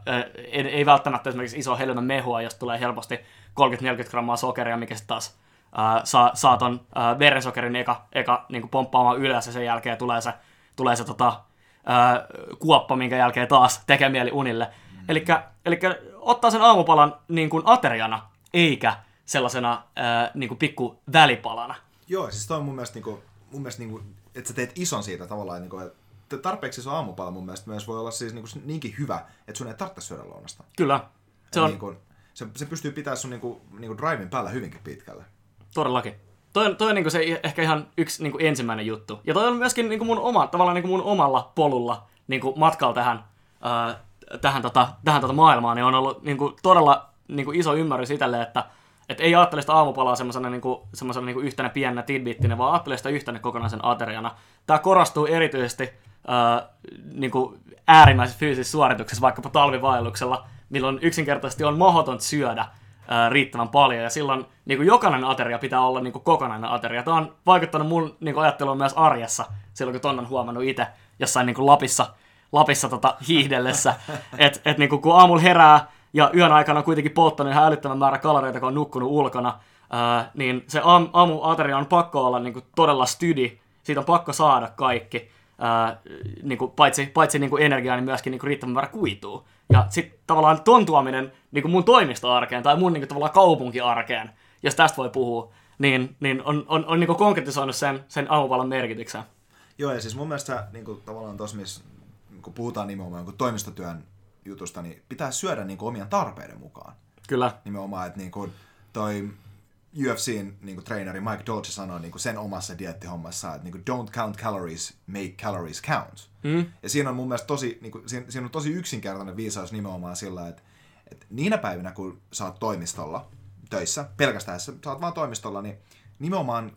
ei, ei välttämättä esimerkiksi iso helmä mehua, jos tulee helposti 30-40 grammaa sokeria, mikä sitten taas ää, saa, saa ton ää, verensokerin eka, eka niin kuin pomppaamaan ylös ja sen jälkeen tulee se, tulee se tota, ää, kuoppa, minkä jälkeen taas tekee mieli unille. Mm. Eli ottaa sen aamupalan niin kuin ateriana, eikä sellaisena ää, niin kuin pikku välipalana. Joo, siis toi on mun mielestä, niin kuin, mun mielestä niin kuin, että sä teet ison siitä tavallaan, niin kuin, että tarpeeksi iso aamupala mun mielestä myös voi olla siis niin kuin niinkin hyvä, että sun ei tarvitse syödä lounasta. Kyllä. Se, on... niin kuin, se, se pystyy pitämään sun niin kuin, niin kuin drivein päällä hyvinkin pitkälle. Todellakin. Toi on, toi on niin se ehkä ihan yksi niin kuin ensimmäinen juttu. Ja toi on myöskin niin kuin mun oma, tavallaan niin kuin mun omalla polulla niin kuin matkalla tähän, ää, tähän, tota, tähän tota maailmaan, niin on ollut niin kuin todella niin kuin iso ymmärrys itselle, että et ei ajattele sitä aamupalaa semmoisena niin niin yhtenä pienenä tidbittinä, vaan ajattele sitä yhtenä kokonaisen ateriana. Tämä korostuu erityisesti äh, niin kuin äärimmäisessä fyysisessä suorituksessa, vaikkapa talvivaelluksella, milloin yksinkertaisesti on mahdotonta syödä äh, riittävän paljon, ja silloin niin kuin jokainen ateria pitää olla niin kuin kokonainen ateria. Tämä on vaikuttanut mun niin kuin ajatteluun myös arjessa, silloin kun ton on huomannut itse jossain niin kuin Lapissa, Lapissa tota, hiihdellessä, että et, niin kun aamulla herää, ja yön aikana kuitenkin polttanut ihan älyttömän määrä kaloreita, kun on nukkunut ulkona, ää, niin se aam, aamuateria on pakko olla niin kuin, todella stydi, siitä on pakko saada kaikki ää, niin kuin, paitsi, paitsi niin kuin energiaa, niin myöskin niin kuin riittävän määrä kuituu. Ja sitten tavallaan ton tuominen niin kuin mun toimistoarkeen tai mun niin kuin, tavallaan kaupunkiarkeen, jos tästä voi puhua, niin, niin on, on, on niin kuin konkretisoinut sen, sen aamupalan merkityksen. Joo, ja siis mun mielestä niin kuin, tavallaan tuossa, missä kun puhutaan nimenomaan kun toimistotyön jutusta, niin pitää syödä niin kuin, omien tarpeiden mukaan. Kyllä. Nimenomaan, että niin kuin, toi UFCin niin kuin, treeneri Mike Dolce sanoi niin kuin sen omassa diettihommassa, että niin kuin, don't count calories, make calories count. Mm. Ja siinä on mun mielestä tosi, niin kuin, siinä, siinä on tosi yksinkertainen viisaus nimenomaan sillä, että, että niinä päivinä, kun sä oot toimistolla töissä, pelkästään sä oot vaan toimistolla, niin nimenomaan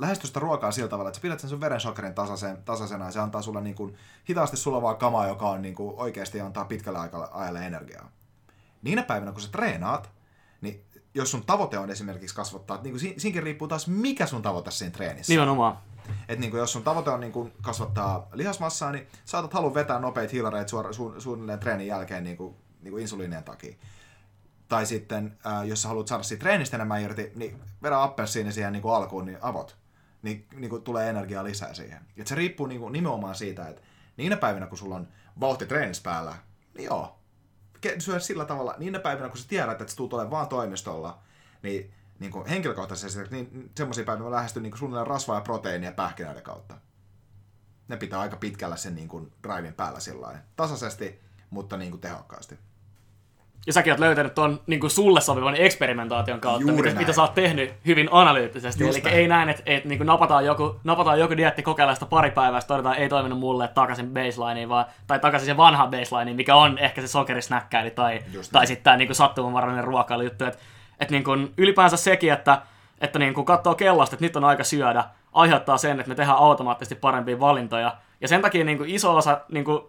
lähesty sitä ruokaa sillä tavalla, että sä pidät sen sun verensokerin tasaisen, tasaisena ja se antaa sulle niin kuin, hitaasti sulavaa kamaa, joka on niin kuin, oikeasti antaa pitkälle ajalle energiaa. Niinä päivinä, kun sä treenaat, niin jos sun tavoite on esimerkiksi kasvattaa, niin kuin, siinkin riippuu taas mikä sun tavoite siinä treenissä. Nimenomaan. Että niin kuin, jos sun tavoite on niin kuin, kasvattaa lihasmassaa, niin saatat halua vetää nopeita hiilareita suor- su- suunnilleen treenin jälkeen niin kuin, niin kuin insuliinien takia. Tai sitten, äh, jos sä haluat saada siitä treenistä enemmän irti, niin vedä appelsiini siihen niin kuin alkuun, niin avot. Niin, niin kuin, tulee energiaa lisää siihen. Et se riippuu niin kuin, nimenomaan siitä, että niinä päivinä, kun sulla on vauhti treenissä päällä, niin joo, syö sillä tavalla, niinä päivinä, kun sä tiedät, että sä tulet olemaan vaan toimistolla, niin, niin kuin henkilökohtaisesti, niin semmoisia päiviä mä lähestyn niin suunnilleen rasvaa ja proteiinia pähkinöiden kautta. Ne pitää aika pitkällä sen niin kuin päällä sillä tasaisesti, mutta niin kuin tehokkaasti. Ja säkin oot löytänyt tuon niin kuin sulle sopivan eksperimentaation kautta, mitä, mitä sä oot tehnyt hyvin analyyttisesti. Just Eli näin. ei näin, että, että niin kuin napataan, joku, napataan joku dietti kokeillaan pari päivää, todetaan, ei toiminut mulle takaisin baselineen, vaan, tai takaisin se vanha baseline, mikä on ehkä se sokerisnäkkäili tai, tai sitten tämä niin sattumanvarainen ruokailujuttu. Että, että niin kuin ylipäänsä sekin, että, että niin kuin katsoo kellosta, että nyt on aika syödä, aiheuttaa sen, että me tehdään automaattisesti parempia valintoja. Ja sen takia niin kuin iso osa niin kuin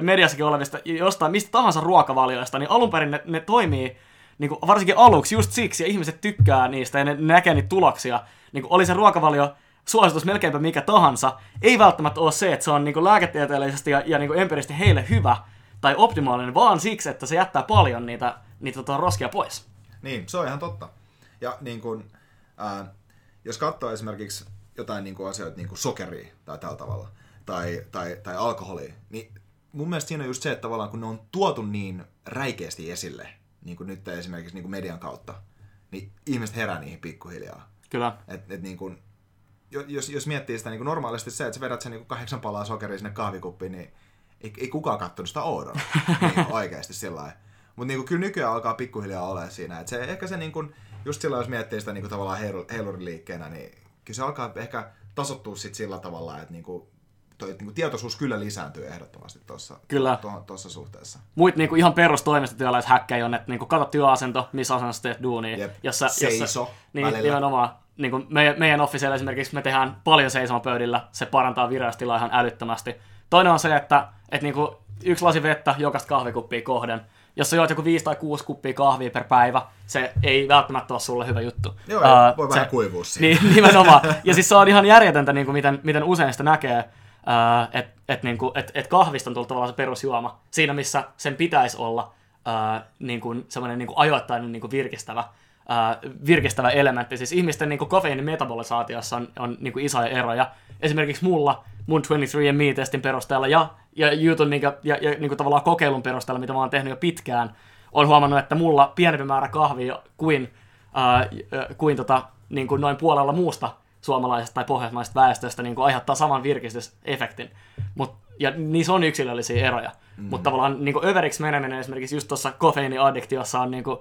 mediassakin olevista jostain mistä tahansa ruokavalioista, niin alun perin ne, ne toimii niin kuin varsinkin aluksi just siksi, ja ihmiset tykkää niistä ja ne näkee niitä tuloksia. Niin kuin oli se ruokavalio suositus melkeinpä mikä tahansa, ei välttämättä ole se, että se on niin kuin lääketieteellisesti ja, ja niin kuin empiirisesti heille hyvä tai optimaalinen, vaan siksi, että se jättää paljon niitä, niitä tota, roskia pois. Niin, se on ihan totta. Ja niin kuin, ää, jos katsoo esimerkiksi jotain niin kuin asioita, niin kuin sokeria tai tällä tavalla, tai, tai, tai alkoholia, niin mun mielestä siinä on just se, että tavallaan kun ne on tuotu niin räikeästi esille, niin kuin nyt esimerkiksi niin kuin median kautta, niin ihmiset herää niihin pikkuhiljaa. Kyllä. Et, et niin kuin, jos, jos miettii sitä niin kuin normaalisti se, että sä vedät sen niin kuin kahdeksan palaa sokeria sinne kahvikuppiin, niin ei, ei kukaan katsonut sitä oudon niin oikeasti sillä Mutta niin kyllä nykyään alkaa pikkuhiljaa olla siinä. Et se, ehkä se niin kuin, just silloin, jos miettii sitä niin kuin tavallaan heiluriliikkeenä, niin kyllä se alkaa ehkä tasottua sit sillä tavalla, että niin kuin, toi, niin kuin tietoisuus kyllä lisääntyy ehdottomasti tuossa Kyllä. tuossa suhteessa. Muit niinku ihan perustoimistotyöläiset häkkäjä on, että niinku kato työasento, missä asennossa teet duunia. Jep. Jossa, Seiso jossa, niin, välillä. nimenomaan. Niin kuin meidän, meidän officeilla esimerkiksi me tehdään paljon seisomapöydillä, se parantaa viraustilaa ihan älyttömästi. Toinen on se, että, että niin kuin yksi lasi vettä jokaista kahvikuppia kohden. Jos sä juot joku 5 tai 6 kuppia kahvia per päivä, se ei välttämättä ole sulle hyvä juttu. Joo, uh, voi se- vähän kuivua siinä. niin, nimenomaan. Ja siis se on ihan järjetöntä, niin kuin miten, miten usein sitä näkee, uh, että et, niin kuin, et, et kahvista on tullut tavallaan se perusjuoma. Siinä, missä sen pitäisi olla uh, niin kuin, semmoinen niin kuin ajoittainen niin kuin virkistävä, uh, virkistävä elementti. Siis ihmisten niin kuin kofeiinin metabolisaatiossa on, on niin kuin isoja eroja. Esimerkiksi mulla, mun 23andMe-testin perusteella ja, ja niin kuin, ja, ja niin kuin tavallaan kokeilun perusteella, mitä mä oon tehnyt jo pitkään, on huomannut, että mulla pienempi määrä kahvia kuin, ää, kuin tota, niin kuin noin puolella muusta suomalaisesta tai pohjoismaisesta väestöstä niin kuin aiheuttaa saman virkistysefektin. Mut, ja niissä on yksilöllisiä eroja. Mm. Mutta tavallaan niin kuin överiksi meneminen esimerkiksi just tuossa kofeiiniaddiktiossa on niin kuin,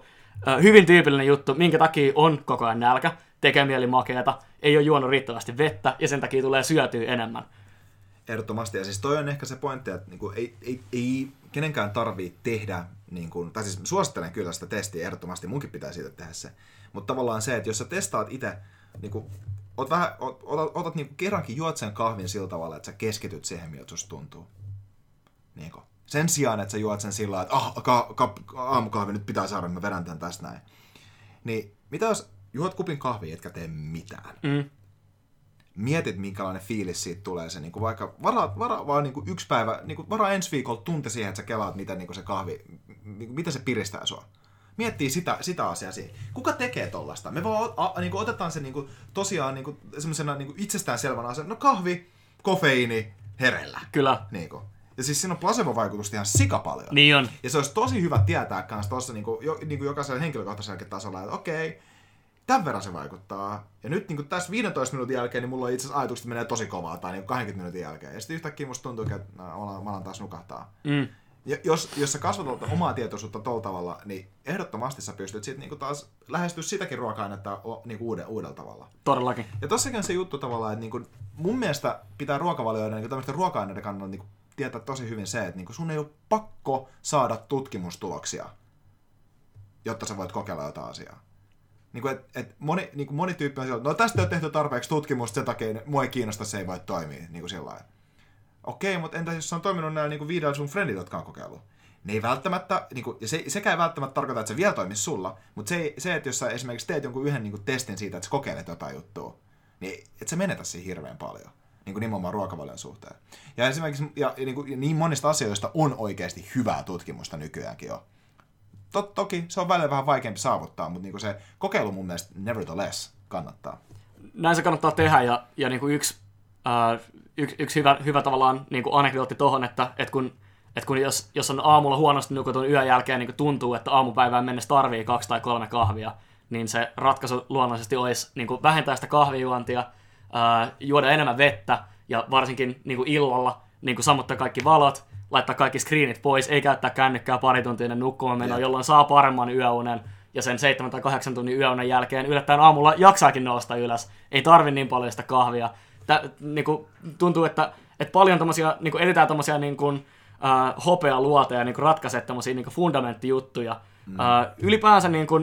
hyvin tyypillinen juttu, minkä takia on koko ajan nälkä, tekee mieli makeata, ei ole juonut riittävästi vettä ja sen takia tulee syötyä enemmän. Ehdottomasti. Ja siis toi on ehkä se pointti, että niinku ei, ei, ei kenenkään tarvii tehdä, niinku, tai siis suosittelen kyllä sitä testiä ehdottomasti, munkin pitää siitä tehdä se. Mutta tavallaan se, että jos sä testaat itse, niinku, ot vähän, ot, otat, otat niinku kerrankin juot sen kahvin sillä tavalla, että sä keskityt siihen, miltä susta tuntuu. Niinku. Sen sijaan, että sä juot sen sillä että ah, ka, ka, aamukahvi nyt pitää saada, mä vedän tän tästä näin. Niin mitä jos juot kupin kahvia, etkä tee mitään? Mm. mietit, minkälainen fiilis siitä tulee. Se, niin kuin vaikka varaa, varaa vaan niin kuin yksi päivä, niin kuin varaa ensi viikolla tunti siihen, että sä kelaat, miten niin se kahvi, niin kuin, miten se piristää sua. Miettii sitä, sitä asiaa siihen. Kuka tekee tollasta? Me vaan a, a, niin kuin otetaan se niin kuin, tosiaan niin kuin, semmoisena niin kuin itsestäänselvänä asiana. No kahvi, kofeiini, herellä. Kyllä. Niin kuin. Ja siis siinä on placebo-vaikutusta ihan sika paljon. Niin on. Ja se olisi tosi hyvä tietää kans tuossa niin jo, niin kuin jokaisella henkilökohtaisella tasolla, että okei, tämän verran se vaikuttaa. Ja nyt niin kuin tässä 15 minuutin jälkeen, niin mulla on itse asiassa ajatukset menee tosi kovaa, tai niin 20 minuutin jälkeen. Ja sitten yhtäkkiä musta tuntuu, että no, mä alan taas nukahtaa. Mm. Ja jos, jos sä kasvatat omaa tietoisuutta tuolla tavalla, niin ehdottomasti sä pystyt sitten niinku taas lähestyä sitäkin ruoka-ainetta niinku uuden, uudella tavalla. Todellakin. Ja tossakin on se juttu tavallaan, että niinku, mun mielestä pitää ruokavalioiden niinku tämmöisten ruoka-aineiden kannalta niinku tietää tosi hyvin se, että niinku sun ei ole pakko saada tutkimustuloksia, jotta sä voit kokeilla jotain asiaa. Niinku, et, et moni, niinku moni tyyppi on sillä, että no tästä ei ole tehty tarpeeksi tutkimusta, sen takia mua ei kiinnosta, se ei voi toimia. Niinku sillä lailla. Okei, mutta entä jos se on toiminut näillä niinku viidellä sun friendit, jotka on kokeillut? Ne ei välttämättä, niinku, ja se, sekä ei välttämättä tarkoita, että se vielä toimisi sulla, mutta se, se, että jos sä esimerkiksi teet jonkun yhden niinku, testin siitä, että sä kokeilet jotain juttua, niin et sä menetä siinä hirveän paljon. Niin kuin nimenomaan ruokavalion suhteen. Ja esimerkiksi ja, ja, niin, ja niin monista asioista on oikeasti hyvää tutkimusta nykyäänkin jo. Tot, toki se on välillä vähän vaikeampi saavuttaa, mutta niin kuin se kokeilu mun mielestä nevertheless kannattaa. näin se kannattaa tehdä ja, ja niin kuin yksi, yksi, yksi hyvä, hyvä tavallaan niin kuin anekdootti tohon, että, että kun, että kun jos, jos on aamulla huonosti nukutun yön jälkeen niin kuin tuntuu, että aamupäivään mennessä tarvii kaksi tai kolme kahvia, niin se ratkaisu luonnollisesti olisi niin kuin vähentää sitä kahvijuontia, ää, juoda enemmän vettä ja varsinkin niin kuin illalla niin kuin sammuttaa kaikki valot, laittaa kaikki screenit pois, ei käyttää kännykkää pari tuntia ennen nukkumaan menoa, jolloin saa paremman yöunen ja sen 7 tai 8 tunnin yöunen jälkeen yllättäen aamulla jaksaakin nousta ylös. Ei tarvi niin paljon sitä kahvia. Tä, niinku, tuntuu, että, että paljon tommosia, niinku, edetään tommosia niinku, äh, hopea luoteja niinku, ratkaisee tommosia niinku, fundamenttijuttuja. Mm. Äh, ylipäänsä niinku,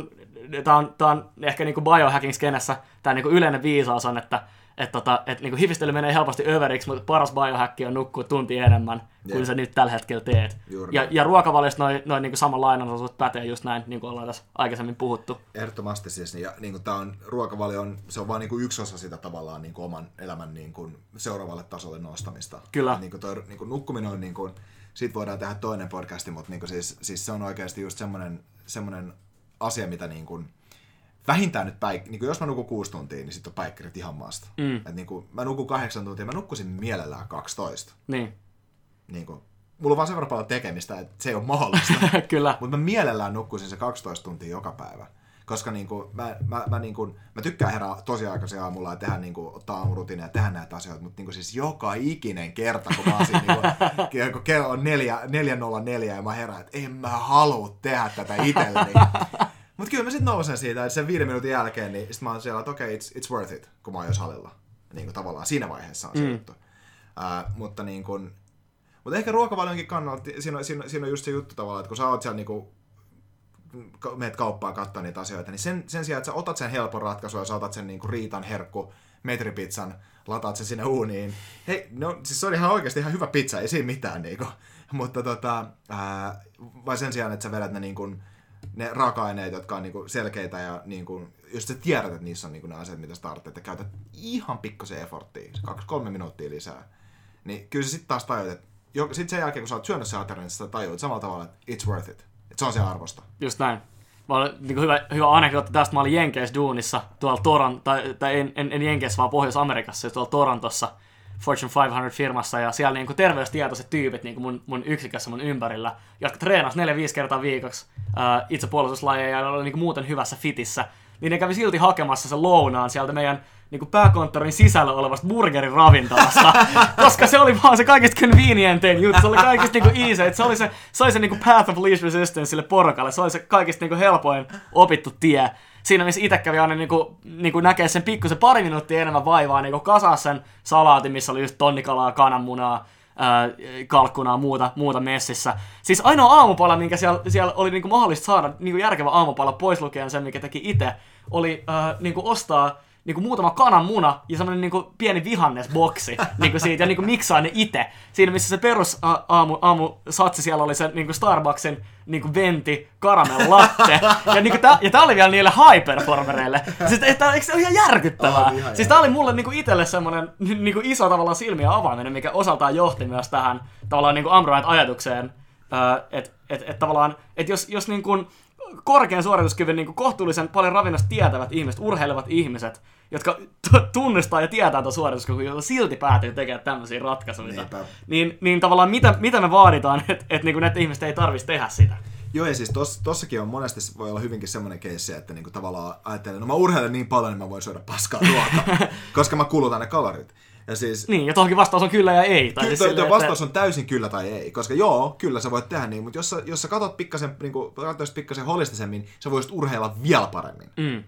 tämä on, tää on ehkä niinku biohacking skenessä tämä niinku, yleinen viisaus on, että että tota, et niinku hifistely menee helposti överiksi, mutta paras biohacki on nukkua tunti enemmän kuin Jep. sä nyt tällä hetkellä teet. Juuri Ja, ja ruokavaliosta noin noi niinku sama lainanosuus pätee just näin, niin kuin ollaan tässä aikaisemmin puhuttu. Ehdottomasti siis, ja niin kuin, tää on, ruokavalio on, se on vaan niin kuin yksi osa sitä tavallaan niin kuin oman elämän niin kuin, seuraavalle tasolle nostamista. Kyllä. Niin kuin, toi, niin kuin, nukkuminen on, niin kuin, siitä voidaan tehdä toinen podcasti, mutta niin kuin, siis, siis, se on oikeasti just semmoinen, semmoinen asia, mitä niin kuin, vähintään nyt päik- niin kuin jos mä nukun kuusi tuntia, niin sitten on päikkerit ihan maasta. Mm. Et niin kuin, mä nukun kahdeksan tuntia, mä nukkusin mielellään 12. Niin, Niin kuin, mulla on vaan sen verran paljon tekemistä, että se ei ole mahdollista. kyllä. Mutta mä mielellään nukkuisin se 12 tuntia joka päivä. Koska niinku, mä, mä, mä, niinku, mä tykkään herää tosi aikaisin aamulla ja tehdä, niinku, ottaa aamurutiinia ja tehdä näitä asioita, mutta niinku, siis joka ikinen kerta, kun mä oon siinä, niinku, kun kello on 4.04 ja mä herään, että en mä halua tehdä tätä itselleni. Mutta kyllä mä sitten nousen siitä, että sen viiden minuutin jälkeen, niin sit mä oon siellä, että okei, okay, it's, it's worth it, kun mä oon jo salilla. Niin kuin tavallaan siinä vaiheessa on se Mm. juttu. Uh, mutta niin kuin, mutta ehkä ruokavalionkin kannalta, siinä on, siinä, on- siinä on just se juttu tavallaan, että kun sä oot siellä niinku, meet kauppaan katsoa niitä asioita, niin sen, sen sijaan, että sä otat sen helpon ratkaisun ja sä otat sen niinku riitan herkku metripizzan, lataat sen sinne uuniin. Hei, no siis se oli ihan oikeasti ihan hyvä pizza, ei siinä mitään niinku. Mutta tota, ää, vai sen sijaan, että sä vedät ne niinku, ne raaka-aineet, jotka on niinku selkeitä ja niinku, jos sä tiedät, että niissä on niinku ne asiat, mitä sä tarvitset, ja käytät ihan pikkusen efforttia, se kaksi-kolme minuuttia lisää, niin kyllä sä sitten taas tajut, että jo, sit sen jälkeen, kun sä oot syönyt sen aterian, niin sä tajuut samalla tavalla, että it's worth it. Että se on se arvosta. Just näin. Mä olin, niin hyvä, hyvä anekdootti tästä. Mä olin Jenkeissä duunissa tuolla Toron, tai, tai en, en, en Jenkeissä, vaan Pohjois-Amerikassa, tuolla Torontossa Fortune 500-firmassa, ja siellä niin kuin terveystietoiset tyypit niin kuin mun, mun yksikössä mun ympärillä, jotka treenas 4-5 kertaa viikoksi ää, itsepuolustuslajeja ja oli niin kuin muuten hyvässä fitissä, niin ne kävi silti hakemassa sen lounaan sieltä meidän niin kuin pääkonttorin sisällä olevasta burgerin ravintolasta, koska se oli vaan se kaikista convenientein juttu, se oli kaikista niin kuin easy, että se oli se, se, oli se niin kuin path of least resistance sille porukalle, se oli se kaikista niin kuin helpoin opittu tie. Siinä missä itse kävi aina niinku, niinku näkee sen pikkusen pari minuuttia enemmän vaivaa, niinku kasaa sen salaatin, missä oli just tonnikalaa, kananmunaa, ää, kalkkunaa, muuta, muuta messissä. Siis ainoa aamupala, minkä siellä, siellä oli niinku mahdollista saada niinku järkevä aamupala pois lukien sen, mikä teki itse, oli ää, niinku ostaa niinku muutama kananmuna ja semmoinen niinku pieni vihannesboksi niinku siitä ja niinku miksaa ne itse. Siinä missä se perus a- aamu, aamu satsi siellä oli se niinku Starbucksin niinku venti caramel latte. Ja, niinku tää, ja tää oli vielä niille high performereille. Siis että, eikö se ole ihan järkyttävää? On ihan siis tää oli mulle niinku itelle semmonen niinku iso tavallaan silmiä avaaminen, mikä osaltaan johti myös tähän tavallaan niinku Ambrite-ajatukseen. Että et, et tavallaan, että jos, jos niinku korkean suorituskyvyn niin kohtuullisen paljon ravinnosta tietävät ihmiset, urheilevat ihmiset, jotka t- tunnistaa ja tietää tuon suorituskyvyn, jotka silti päätyy tekemään tämmöisiä ratkaisuja. Niinpä. Niin, niin tavallaan mitä, mitä me vaaditaan, että et, niin näiden ihmisten ei tarvitsisi tehdä sitä. Joo, ja siis tos, tossakin on monesti voi olla hyvinkin semmoinen keissi, että niinku tavallaan ajattelee, no mä urheilen niin paljon, niin mä voin syödä paskaa ruokaa, koska mä kulutan ne kalorit. Ja siis Niin, ja tohonkin vastaus on kyllä ja ei. Tai Kyllä, siis silleen, vastaus on täysin kyllä tai ei, koska joo, kyllä sä voit tehdä niin, mutta jos sä, jos sä katot pikkasen, niin kuin, pikkasen holistisemmin, sä voisit urheilla vielä paremmin. Mm.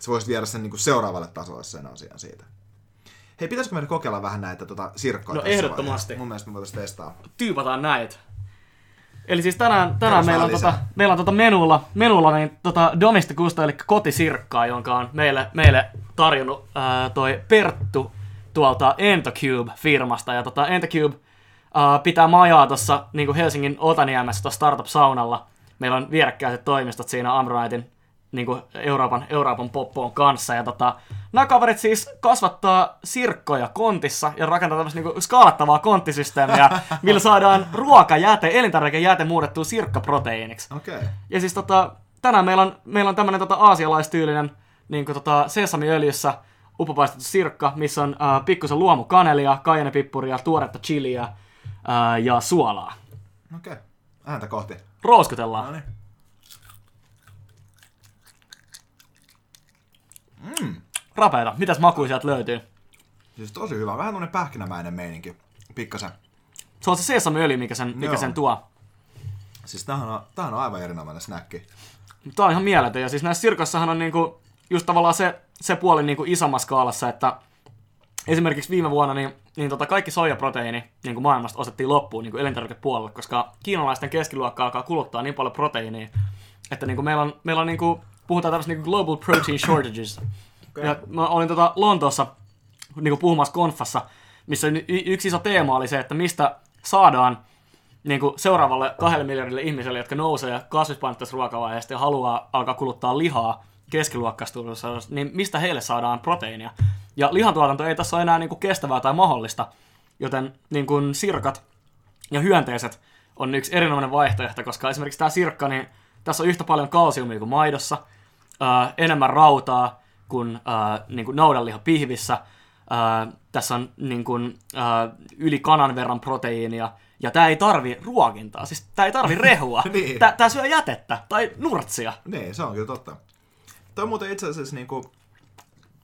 Sä voisit viedä sen niin kuin seuraavalle tasolle sen asian siitä. Hei, pitäisikö meidän kokeilla vähän näitä tota, sirkkoja No ehdottomasti. vaiheessa? Mun mielestä me voitaisiin testaa. tyypataan näitä. Eli siis tänään, tänään meillä on, tota, meillä on tota menulla, menulla niin tota Domesticusta, eli kotisirkkaa, jonka on meille, meille tarjonnut ää, toi Perttu tuolta Entocube-firmasta. Ja tota Entocube ää, pitää majaa tuossa niin Helsingin Otaniemessä tuossa Startup-saunalla. Meillä on vierekkäiset toimistot siinä Amronitein niin kuin Euroopan, Euroopan poppoon kanssa. Ja tota, nämä kaverit siis kasvattaa sirkkoja kontissa ja rakentaa tämmöistä niin skaalattavaa konttisysteemiä, millä saadaan ruokajäte, elintarvikejäte muutettua sirkkaproteiiniksi. Okay. Ja siis tota, tänään meillä on, meillä on tämmönen tota aasialaistyylinen niin kuin tota sesamiöljyssä upopaistettu sirkka, missä on äh, pikkusen luomukanelia, kajanepippuria, tuoretta chiliä äh, ja suolaa. Okei. Okay. Ääntä kohti. Rouskutellaan. No niin. Rapeita. Mitäs makuja sieltä löytyy? Siis tosi hyvä. Vähän tämmönen pähkinämäinen meininki. Pikkasen. Se on se sesamiöljy, mikä sen, mikä Joo. sen tuo. Siis tämähän on, tämähän on aivan erinomainen snäkki. Tää on ihan mieletön. Ja siis näissä sirkossahan on niinku, just tavallaan se, se puoli niinku isommassa skaalassa, että esimerkiksi viime vuonna niin, niin tota kaikki soijaproteiini niin kuin maailmasta osettiin loppuun niin kuin elintarvikepuolelle, koska kiinalaisten keskiluokka alkaa kuluttaa niin paljon proteiinia, että niin kuin meillä on, meillä on niin kuin, puhutaan tämmöistä niin kuin global protein shortages. Okei. Ja mä olin tota Lontoossa niin kuin puhumassa konfassa, missä yksi iso teema oli se, että mistä saadaan niin kuin seuraavalle kahdelle miljardille ihmiselle, jotka nousee kasvispainotteisesta ruokavaiheesta ja haluaa alkaa kuluttaa lihaa keskiluokkaisuudessa, niin mistä heille saadaan proteiinia? Ja lihantuotanto ei tässä ole enää niin kuin kestävää tai mahdollista, joten niin kuin sirkat ja hyönteiset on yksi erinomainen vaihtoehto, koska esimerkiksi tämä sirkka, niin tässä on yhtä paljon kalsiumia kuin maidossa, ää, enemmän rautaa kuin, ää, niin kuin naudanliha pihvissä, ää, tässä on niin kuin, ää, yli kanan verran proteiinia, ja tämä ei tarvi ruokintaa, siis tämä ei tarvi rehua, Niin. tämä syö jätettä tai nurtsia. Niin, se on kyllä totta. Toi muuten itse asiassa niinku,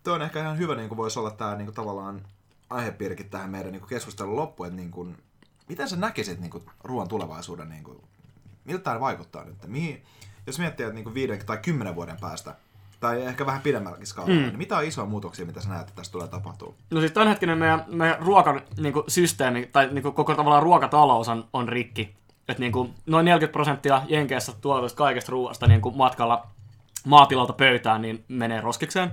toi on ehkä ihan hyvä niinku voisi olla tää niinku tavallaan aihepiirikin tähän meidän niinku keskustelun loppuun, että niinku, miten sä näkisit niinku ruoan tulevaisuuden, niinku, miltä tämä vaikuttaa nyt? Mihin, jos miettii, että niinku viiden tai kymmenen vuoden päästä, tai ehkä vähän pidemmälläkin skaalalla, mm. niin mitä on isoja muutoksia, mitä sä näet, että tässä tulee tapahtuu? No siis tämänhetkinen meidän, meidän ruokan niin kuin, systeemi, tai niin kuin, koko tavallaan ruokatalous on, on rikki. Et, niin kuin, noin 40 prosenttia Jenkeissä tuotetusta kaikesta ruoasta niin kuin matkalla maatilalta pöytään niin menee roskikseen.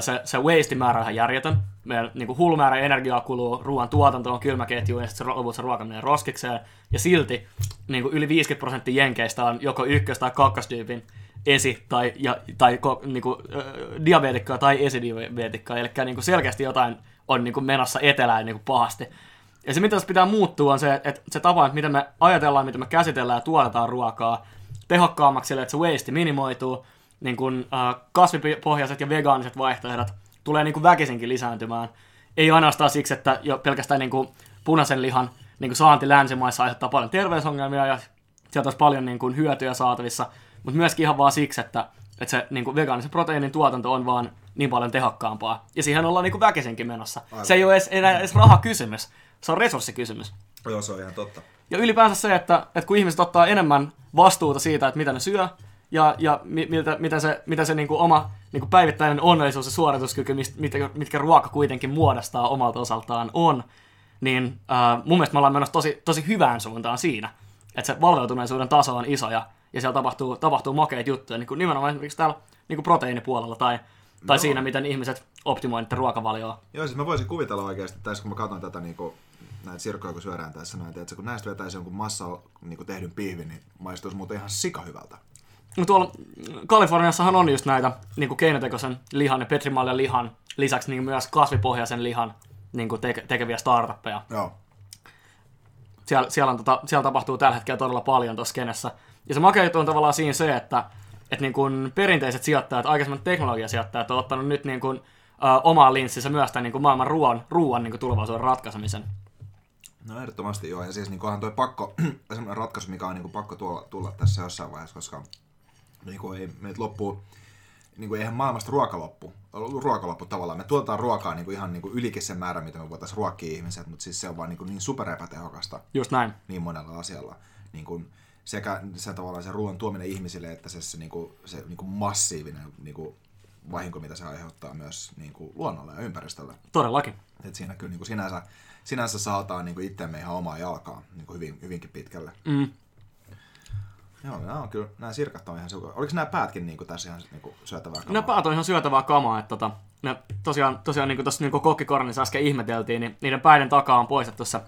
Se, se waste-määrä on ihan järjetön. Meidän niin kuin hullu määrä energiaa kuluu ruoan tuotantoon, kylmäketjuun ja sitten lopulta se ruoka menee roskikseen. Ja silti niin kuin yli 50 prosenttia Jenkeistä on joko ykkös- tai kakkostyypin esi- tai, ja, tai ko, niinku, äh, diabeetikkoa tai esidiabeetikkoa, eli niinku selkeästi jotain on niinku menossa etelään niinku pahasti. Ja se, mitä tässä pitää muuttua, on se, että se tapa, että miten me ajatellaan, miten me käsitellään ja tuotetaan ruokaa tehokkaammaksi sille, että se waste minimoituu, niin kun, äh, kasvipohjaiset ja vegaaniset vaihtoehdot tulee niin väkisinkin lisääntymään. Ei ainoastaan siksi, että jo pelkästään niin kuin punaisen lihan niin kuin saanti länsimaissa aiheuttaa paljon terveysongelmia ja sieltä olisi paljon niin kuin hyötyjä saatavissa, mutta myöskin ihan vaan siksi, että, että se niin kuin vegaanisen proteiinin tuotanto on vaan niin paljon tehokkaampaa. Ja siihen ollaan niin kuin väkisinkin menossa. Aivan. Se ei ole edes, enää edes rahakysymys, se on resurssikysymys. Joo, se on ihan totta. Ja ylipäänsä se, että, että kun ihmiset ottaa enemmän vastuuta siitä, että mitä ne syö, ja, ja mi- miltä, miten se, miten se niin kuin oma niin kuin päivittäinen onnellisuus ja suorituskyky, mitkä, mitkä ruoka kuitenkin muodostaa omalta osaltaan on, niin äh, mun mielestä me ollaan menossa tosi, tosi hyvään suuntaan siinä, että se valveutuneisuuden taso on iso ja, ja siellä tapahtuu, tapahtuu makeita juttuja, niin kuin nimenomaan esimerkiksi täällä niin kuin proteiinipuolella tai, tai Joo. siinä, miten ihmiset optimoivat ruokavalioa. Joo, siis mä voisin kuvitella oikeasti, tässä kun mä katson tätä niinku, näitä sirkkoja, kun syödään tässä näin, että kun näistä vetäisi jonkun massa niinku tehdyn pihvin, niin maistuisi muuten ihan sika hyvältä. No tuolla Kaliforniassahan on just näitä niin kuin keinotekoisen lihan ja petrimaljan lihan lisäksi niin myös kasvipohjaisen lihan niin kuin teke- tekeviä startuppeja. Joo. Siellä, siellä, on, tota, siellä tapahtuu tällä hetkellä todella paljon tuossa skenessä. Ja se makea juttu on tavallaan siinä se, että, että niin kuin perinteiset sijoittajat, aikaisemmat teknologiasijoittajat on ottanut nyt niin kuin, ö, omaan linssinsä myös tämän niin kuin maailman ruoan, ruoan niin kuin tulevaisuuden ratkaisemisen. No ehdottomasti joo, ja siis niin onhan toi pakko, semmoinen ratkaisu, mikä on niin pakko tulla, tulla tässä jossain vaiheessa, koska niin kuin ei meiltä loppuu, niin kuin eihän maailmasta ruoka loppu, ruoka loppu tavallaan. Me tuotetaan ruokaa niin kuin ihan niin kuin ylikin sen määrä, mitä me voitaisiin ruokkia ihmiset, mutta siis se on vaan niin, kuin niin super epätehokasta Just näin. niin monella asialla. Niin kuin sekä se tavallaan se ruoan tuominen ihmisille, että se, se, niin kuin, se niin kuin massiivinen niin kuin vahinko, mitä se aiheuttaa myös niin kuin luonnolle ja ympäristölle. Todellakin. Et siinä kyllä niin kuin sinänsä, sinänsä saataan niin kuin itsemme ihan omaa jalkaa niin kuin hyvin, hyvinkin pitkälle. Mm. Joo, nämä on kyllä, nämä sirkat on ihan super. Oliko nämä päätkin niin kuin tässä ihan niin kuin syötävää kamaa? Ne päät on ihan syötävää kamaa, että tota, ne tosiaan, tosiaan niin kuin tuossa niin kokkikornissa äsken ihmeteltiin, niin niiden päiden takaa on poistettu se,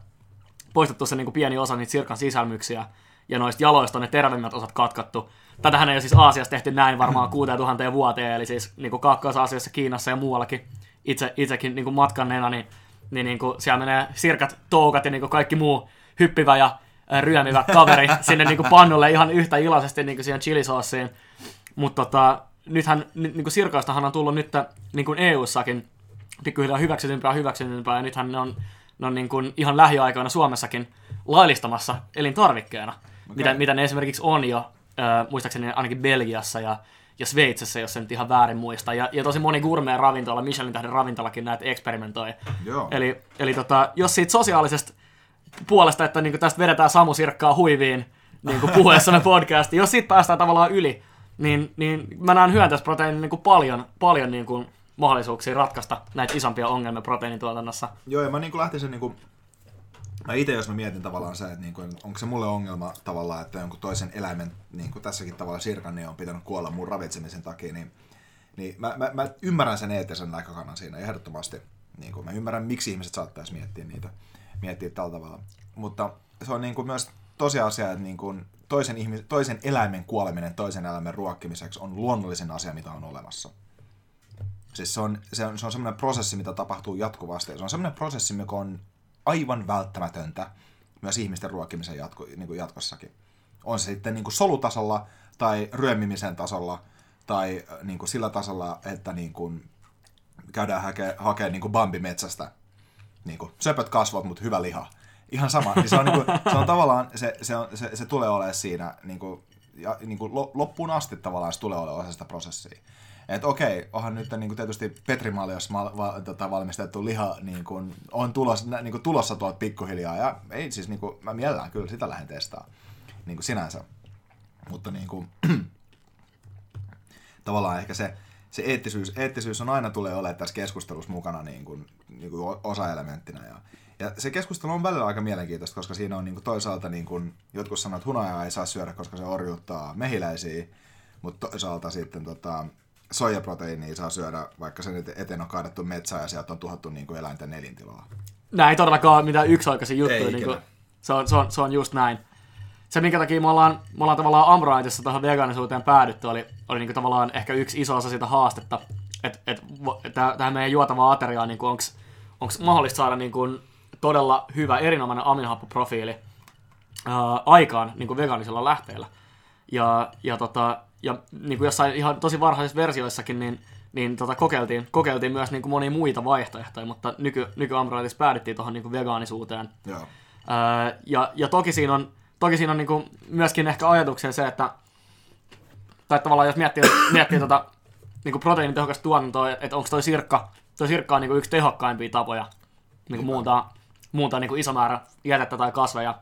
poistettu se niin kuin pieni osa niitä sirkan sisälmyksiä, ja noista jaloista on ne terveimmät osat katkattu. Tätähän ei ole siis Aasiassa tehty näin varmaan 6000 vuoteen, eli siis niin kuin Kaakkois-Aasiassa, Kiinassa ja muuallakin. Itse, itsekin niin kuin matkanneena, niin, niin, niin kuin siellä menee sirkat, toukat ja niin kuin kaikki muu hyppivä ja ryömivä kaveri sinne niin kuin pannulle ihan yhtä iloisesti niin kuin siihen chilisoossiin. Mutta tota, nythän ni- niin kuin sirkoistahan on tullut nyt niin kuin EU-sakin pikkuhiljaa hyväksytympää hyväksytympää, ja nythän ne on, ne on niin kuin ihan lähiaikoina Suomessakin laillistamassa elintarvikkeena, okay. mitä, mitä ne esimerkiksi on jo, äh, muistaakseni ainakin Belgiassa ja, ja Sveitsissä, jos en nyt ihan väärin muista, ja, ja tosi moni gourmet ravintola, Michelin tähden ravintolakin näitä eksperimentoi. Joo. Eli, eli tota, jos siitä sosiaalisesta puolesta, että niin tästä vedetään Samu Sirkkaa huiviin niin puhuessamme podcastiin, jos siitä päästään tavallaan yli, niin, niin mä näen hyönteisproteiinin niin paljon, paljon niin kuin mahdollisuuksia ratkaista näitä isompia ongelmia proteiinituotannossa. Joo, ja mä niin kuin lähtisin niin kuin, mä itse jos mä mietin tavallaan se, että niin kuin, onko se mulle ongelma tavallaan, että jonkun toisen eläimen, niin kuin tässäkin tavalla sirkan, niin on pitänyt kuolla mun ravitsemisen takia, niin, niin mä, mä, mä ymmärrän sen eettisen näkökannan siinä ehdottomasti. Niin kuin mä ymmärrän, miksi ihmiset saattaisi miettiä niitä, miettiä tällä tavalla. Mutta se on niin kuin myös tosiasia, että niin kuin toisen, ihmis, toisen eläimen kuoleminen toisen eläimen ruokkimiseksi on luonnollisen asia, mitä on olemassa. Siis se on, se on, se on semmoinen prosessi, mitä tapahtuu jatkuvasti. Se on semmoinen prosessi, mikä on aivan välttämätöntä myös ihmisten ruokkimisen jatko, niin kuin jatkossakin. On se sitten niin kuin solutasolla tai ryömimisen tasolla tai äh, niin kuin sillä tasolla, että niin kuin käydään hakemaan hake, niin kuin bambimetsästä niin kuin söpöt kasvot, mutta hyvä liha. Ihan sama. Niin se, on, niin kuin, se on tavallaan, se, se, on, se, se tulee olemaan siinä niin kuin, ja, niin kuin loppuun asti tavallaan se tulee olemaan osa sitä prosessia. Että okei, onhan nyt niin kuin tietysti Petrimaliossa ma- va- tota, valmistettu liha niin kuin, on tulos, niin kuin, tulossa tuolta pikkuhiljaa. Ja ei siis, niin kuin, mä mielellään kyllä sitä lähden testaa niin kuin sinänsä. Mutta niin kuin, tavallaan ehkä se, se eettisyys, eettisyys on aina tulee olemaan tässä keskustelussa mukana niin kuin, niin kuin osa-elementtinä. Ja, ja se keskustelu on välillä aika mielenkiintoista, koska siinä on niin kuin toisaalta niin kuin, jotkut sanoo, että hunajaa ei saa syödä, koska se orjuuttaa mehiläisiä, mutta toisaalta sitten tota, soijaproteiinia saa syödä, vaikka sen eteen on kaadettu metsää ja sieltä on tuhattu niin kuin eläinten elintilaa. Nämä ei todellakaan ole mitään yksioikaisia juttuja. Niin kuin, se, on, se, on, se on just näin. Se, minkä takia me ollaan, me ollaan tavallaan Amroitissa tuohon vegaanisuuteen päädytty, oli, oli niin kuin tavallaan ehkä yksi iso osa sitä haastetta, että et, et, tähän meidän juotavaa ateriaa, niin onko mahdollista saada niin kuin, todella hyvä, erinomainen aminohappoprofiili ää, aikaan niin kuin vegaanisella lähteellä. Ja, ja tota, ja niin kuin jossain ihan tosi varhaisissa versioissakin, niin, niin tota, kokeiltiin, kokeiltiin myös niin kuin monia muita vaihtoehtoja, mutta nyky, nyky päädyttiin tuohon niin vegaanisuuteen. Joo. Öö, ja, ja toki siinä on, toki siinä on niin kuin myöskin ehkä ajatuksen se, että tai tavallaan jos miettii, miettii tota, niin kuin proteiinitehokasta tuotantoa, että onko toi sirkka, toi sirkka on niin kuin yksi tehokkaimpia tapoja niin kuin muuntaa, muuntaa niin kuin iso määrä jätettä tai kasveja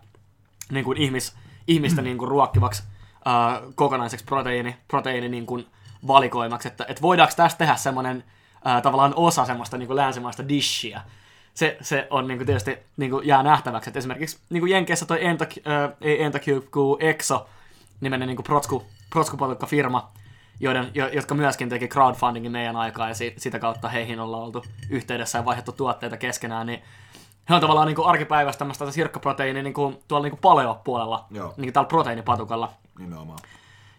niin kuin ihmis, ihmistä niin kuin ruokkivaksi äh, kokonaiseksi proteiini, proteiini niin kuin valikoimaksi, että, että voidaanko tästä tehdä semmoinen tavallaan osa semmoista niin kuin länsimaista dishia. Se, se on niin kuin tietysti niin kuin jää nähtäväksi, että esimerkiksi niin kuin Jenkeissä toi Enta, äh, ei Entacube, kuin Exo, nimenen niin kuin protsku, firma, joiden, jo, jotka myöskin teki crowdfundingin meidän aikaa ja si, sitä kautta heihin ollaan oltu yhteydessä ja vaihdettu tuotteita keskenään, niin he on tavallaan niin kuin arkipäivästä tämmöistä sirkkaproteiini niin kuin, tuolla niin paleo-puolella, Joo. niin kuin täällä proteiinipatukalla. Nimenomaan.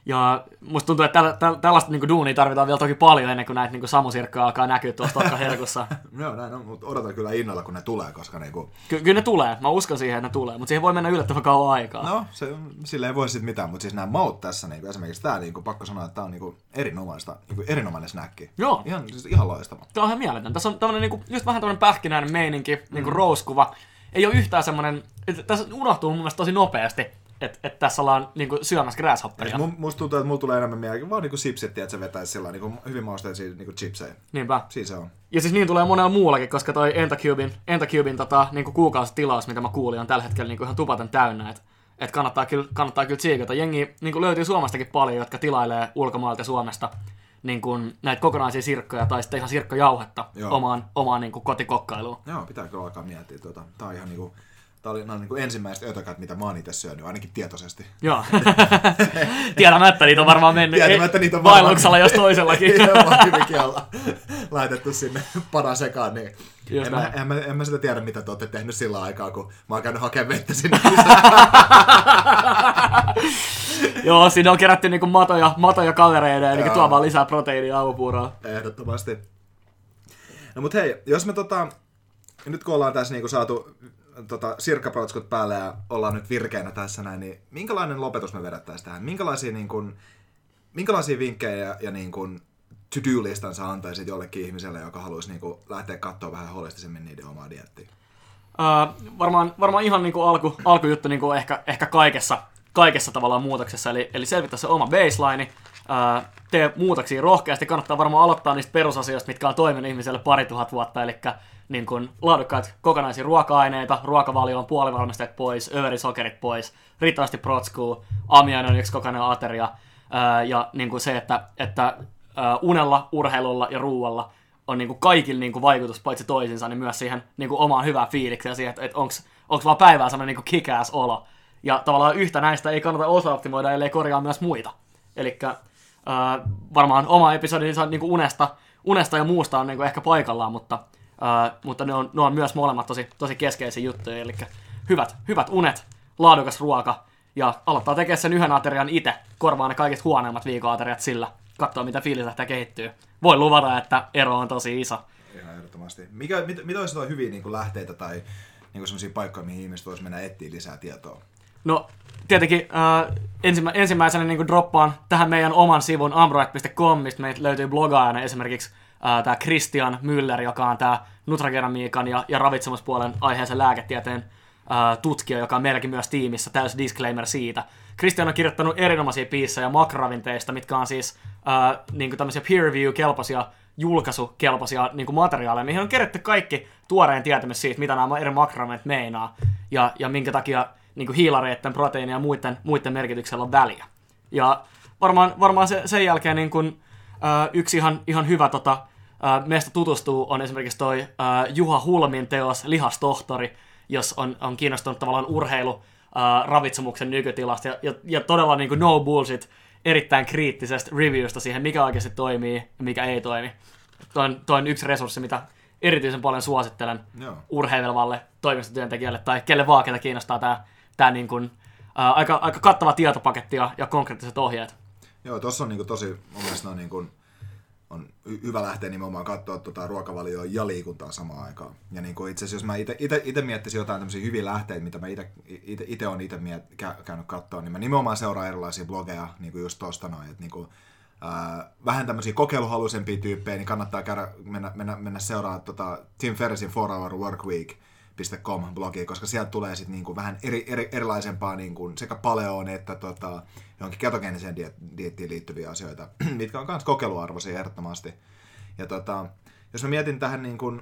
Ja musta tuntuu, että täl, täl, tällaista niin duunia tarvitaan vielä toki paljon ennen kuin näitä niin samusirkkoja alkaa näkyä tuossa tokkaherkussa. Joo, näin on, mutta odotan kyllä innolla, kun ne tulee, koska niinku... Ky- kyllä ne tulee, mä uskon siihen, että ne tulee, mutta siihen voi mennä yllättävän kauan aikaa. No, se, sille ei voi sitten mitään, mutta siis nämä maut tässä, niinku, esimerkiksi tämä, niinku, pakko sanoa, että tämä on niinku, erinomaista, niinku, erinomainen snäkki. Joo. Ihan, siis ihan loistava. Tämä on ihan mieletön. Tässä on tämmöinen niinku, just vähän tämmöinen pähkinäinen meininki, niinku mm. rouskuva. Ei ole yhtään semmoinen, tässä unohtuu mun mielestä tosi nopeasti että et tässä ollaan niinku syömässä grasshopperia. Mun, musta tuntuu, että mulla tulee enemmän mieleen vaan niinku chipsit, että se vetäisi sillä niinku hyvin mausteisia niinku chipsejä. Niinpä. Siinä se on. Ja siis niin tulee monella muullakin, koska toi Entacubein, Entacubein tota, niinku kuukausitilaus, mitä mä kuulin, on tällä hetkellä niinku ihan tupaten täynnä. Et, et kannattaa kyllä, kannattaa kyllä tsiikata. Jengi niinku löytyy Suomestakin paljon, jotka tilailee ulkomaalta Suomesta niin kuin näitä kokonaisia sirkkoja tai sitten ihan sirkkojauhetta Joo. omaan, omaan niin kuin kotikokkailuun. Joo, pitää kyllä alkaa miettiä. Tuota. Tämä on ihan niin kuin Tämä oli nämä niin kuin ensimmäiset ötökät, mitä mä oon itse syönyt, ainakin tietoisesti. Joo. Tiedämättä niitä on varmaan mennyt. Tiedämättä niitä on varmaan... jos toisellakin. hyvinkin olla laitettu sinne pana sekaan, niin en mä, en, mä, en mä sitä tiedä, mitä te olette tehnyt sillä aikaa, kun mä oon käynyt hakemaan vettä sinne Joo, siinä on kerätty niinku matoja, matoja kavereiden, eli tuomaan lisää proteiinia aamupuuroa. Ehdottomasti. No mut hei, jos me tota, nyt kun ollaan tässä niinku saatu tota, sirkkapratskut päälle ja ollaan nyt virkeänä tässä näin, niin minkälainen lopetus me vedettäisiin tähän? Minkälaisia, niin kuin, minkälaisia vinkkejä ja, ja niin kuin, to-do-listan sä antaisit jollekin ihmiselle, joka haluaisi niin kuin, lähteä katsoa vähän holistisemmin niiden omaa diettiä? Uh, varmaan, varmaan ihan niin kuin alku, alkujuttu niin kuin ehkä, ehkä kaikessa, kaikessa tavallaan muutoksessa, eli, eli selvittää se oma baseline, uh, tee muutoksia rohkeasti, kannattaa varmaan aloittaa niistä perusasioista, mitkä on toiminut ihmiselle pari tuhat vuotta, eli niin kuin laadukkaat kokonaisia ruoka-aineita, on puolivalmisteet pois, överisokerit pois, riittävästi protskuu, aamiainen on yksi kokonainen ateria, ja niin kuin se, että, että unella, urheilulla ja ruualla on niin kuin kaikilla niin kuin vaikutus paitsi toisinsa, niin myös siihen niin kuin omaan hyvään fiilikseen ja siihen, että, että onko vaan päivää sellainen niin kick olo. Ja tavallaan yhtä näistä ei kannata osa-optimoida, ellei korjaa myös muita. Eli varmaan oma episodi niin kuin unesta, unesta ja muusta on niin kuin ehkä paikallaan, mutta Uh, mutta ne on, ne on myös molemmat tosi, tosi keskeisiä juttuja, eli hyvät, hyvät unet, laadukas ruoka, ja aloittaa tekemään sen yhden aterian itse, korvaa ne kaikista huonoimmat viikoateriat sillä, katsoa mitä fiilis lähtee kehittyy. Voi luvata, että ero on tosi iso. Ihan ehdottomasti. Mikä, mit, mitä olisi hyviä niin kuin lähteitä tai niin sellaisia paikkoja, mihin ihmiset voisi mennä etsiä lisää tietoa? No, tietenkin äh, ensimmä, ensimmäisenä niin droppaan tähän meidän oman sivun ambroid.com, mistä meitä löytyy blogaajana esimerkiksi äh, tämä Christian Müller, joka on tämä nutrakeramiikan ja, ja ravitsemuspuolen aiheeseen lääketieteen äh, tutkija, joka on meilläkin myös tiimissä, täys disclaimer siitä. Christian on kirjoittanut erinomaisia piissejä makroravinteista, mitkä on siis äh, niin tämmöisiä peer review-kelpoisia julkaisukelpoisia niin kuin materiaaleja, mihin on kerätty kaikki tuoreen tietämys siitä, mitä nämä eri makroravinteet meinaa, ja, ja minkä takia niin kuin hiilareiden, proteiinin ja muiden, muiden merkityksellä on väliä. Ja varmaan, varmaan se, sen jälkeen niin kuin, äh, yksi ihan, ihan hyvä tota, äh, meistä tutustuu on esimerkiksi toi äh, Juha Hulmin teos Lihastohtori, jos on, on kiinnostunut tavallaan urheilu, äh, ravitsemuksen nykytilasta ja, ja, ja todella niin kuin no bullshit, erittäin kriittisestä reviewsta siihen, mikä oikeasti toimii ja mikä ei toimi. Toi on, toi on yksi resurssi, mitä erityisen paljon suosittelen Joo. urheilevalle toimistotyöntekijälle tai kelle vaan, ketä kiinnostaa tämä tää niin kuin, ää, aika, aika kattava tietopaketti ja, ja konkreettiset ohjeet. Joo, tuossa on niin kuin tosi, mun mielestä niin kuin, on hyvä lähteä nimenomaan katsoa tuota ruokavalioa ja liikuntaa samaan aikaan. Ja niin kuin itse asiassa, jos mä itse miettisin jotain tämmöisiä hyviä lähteitä, mitä mä itse olen itse käynyt katsoa, niin mä nimenomaan seuraan erilaisia blogeja, niin kuin just tuosta noin, että niin kuin, ää, vähän tämmöisiä kokeiluhaluisempia tyyppejä, niin kannattaa käydä, mennä, mennä, mennä seuraamaan tota Tim Ferrisin 4 Hour Work Week, .com-blogi, koska sieltä tulee sitten niinku vähän eri, eri, erilaisempaa niinku sekä paleoon että tota, johonkin ketogeeniseen diettiin liittyviä asioita, mitkä on myös kokeiluarvoisia ehdottomasti. Ja tota, jos mä mietin tähän niinku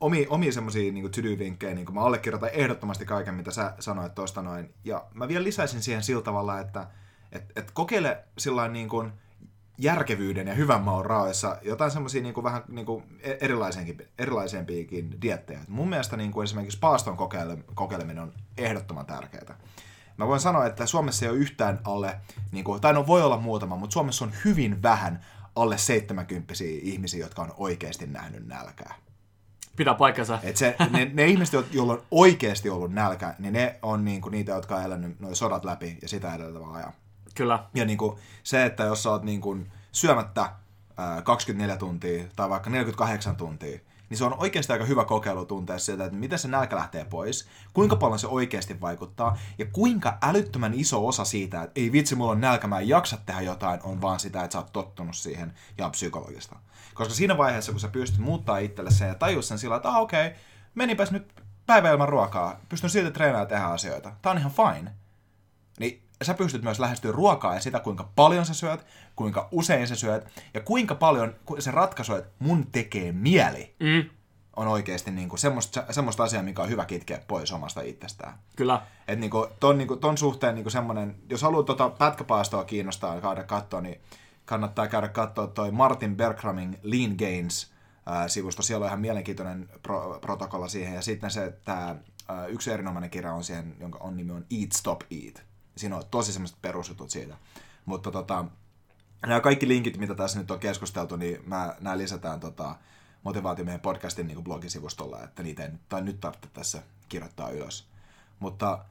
omia, omia semmoisia niin to-do-vinkkejä, niin mä allekirjoitan ehdottomasti kaiken, mitä sä sanoit tuosta noin. Ja mä vielä lisäisin siihen sillä tavalla, että et, et kokeile sillä niin kuin, järkevyyden ja hyvän maun raoissa jotain semmoisia niin vähän niin kuin e- erilaisempiakin diettejä. Mun mielestä niin kuin esimerkiksi paaston kokeile, kokeileminen on ehdottoman tärkeää. Mä voin sanoa, että Suomessa ei ole yhtään alle, niin kuin, tai no voi olla muutama, mutta Suomessa on hyvin vähän alle 70 ihmisiä, jotka on oikeasti nähnyt nälkää. Pitää paikkansa. Et se, ne, ne ihmiset, joilla on oikeasti ollut nälkä, niin ne on niin kuin niitä, jotka on elänyt noin sodat läpi ja sitä edeltävää ajan. Kyllä. Ja niin kuin se, että jos sä oot niin kuin syömättä ää, 24 tuntia tai vaikka 48 tuntia, niin se on oikeasti aika hyvä kokeilu tuntea sieltä, että miten se nälkä lähtee pois, kuinka paljon se oikeasti vaikuttaa, ja kuinka älyttömän iso osa siitä, että ei vitsi, mulla on nälkä, mä en jaksa tehdä jotain, on vaan sitä, että sä oot tottunut siihen ja psykologista. Koska siinä vaiheessa, kun sä pystyt muuttaa itselle sen ja tajua sen sillä, että ah, okei, okay, menipäs nyt päivä ilman ruokaa, pystyn silti treenaamaan tehdä asioita, tää on ihan fine. Niin sä pystyt myös lähestyä ruokaa ja sitä, kuinka paljon sä syöt, kuinka usein sä syöt ja kuinka paljon se ratkaisu, että mun tekee mieli, mm. on oikeasti niin kuin semmoista, semmoista asiaa, mikä on hyvä kitkeä pois omasta itsestään. Kyllä. Et niin kuin, ton, niin kuin, ton suhteen niin kuin semmoinen, jos haluat tota pätkäpaastoa kiinnostaa käydä katsoa, niin kannattaa käydä katsoa toi Martin Bergkramin Lean Gains sivusto. Siellä on ihan mielenkiintoinen pro- protokolla siihen. Ja sitten se, että yksi erinomainen kirja on siihen, jonka on nimi on Eat, Stop, Eat siinä on tosi semmoiset perusjutut siitä. Mutta tota, nämä kaikki linkit, mitä tässä nyt on keskusteltu, niin mä, nämä lisätään tota, motivaatio meidän podcastin niin blogisivustolla, että niitä ei tai nyt tarvitse tässä kirjoittaa ylös. Mutta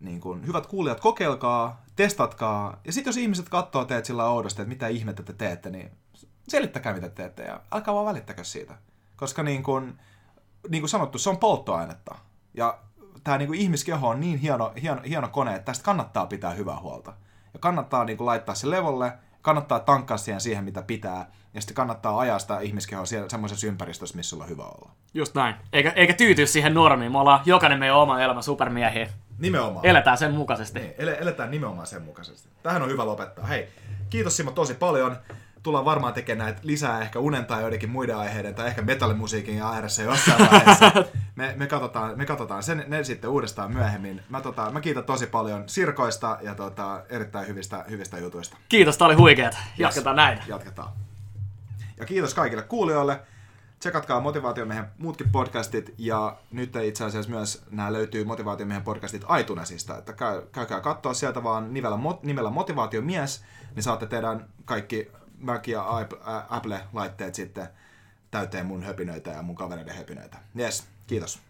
niin kuin, hyvät kuulijat, kokeilkaa, testatkaa, ja sitten jos ihmiset katsoo teet sillä oudosti, että mitä ihmettä te teette, niin selittäkää mitä teette, ja alkaa vaan välittäkää siitä. Koska niin kuin, niin kuin sanottu, se on polttoainetta. Ja tämä niinku ihmiskeho on niin hieno, hieno, hieno kone, että tästä kannattaa pitää hyvää huolta. Ja kannattaa niinku laittaa se levolle, kannattaa tankkaa siihen siihen, mitä pitää, ja sitten kannattaa ajaa sitä ihmiskehoa semmoisessa ympäristössä, missä sulla on hyvä olla. Just näin. Eikä, eikä tyytyy siihen normiin. Me ollaan jokainen meidän oma elämä supermiehiä. Nimenomaan. Eletään sen mukaisesti. Niin, eletään nimenomaan sen mukaisesti. Tähän on hyvä lopettaa. Hei, kiitos Simo tosi paljon tullaan varmaan tekemään näitä lisää ehkä unen tai joidenkin muiden aiheiden tai ehkä metallimusiikin ääressä jossain vaiheessa. Me, me, katsotaan, me katsotaan sen, ne sitten uudestaan myöhemmin. Mä, tota, mä kiitän tosi paljon Sirkoista ja tota, erittäin hyvistä, hyvistä jutuista. Kiitos, tää oli huikeet. Jatketaan yes. näin. Jatketaan. Ja kiitos kaikille kuulijoille. Tsekatkaa Motivaatiomiehen muutkin podcastit ja nyt itse asiassa myös nämä löytyy Motivaatiomiehen podcastit iTunesista, että käy, käykää katsoa sieltä vaan nimellä, nimellä Motivaatiomies, niin saatte teidän kaikki Mac ja Apple-laitteet sitten täyteen mun höpinöitä ja mun kavereiden höpinöitä. Jes, kiitos.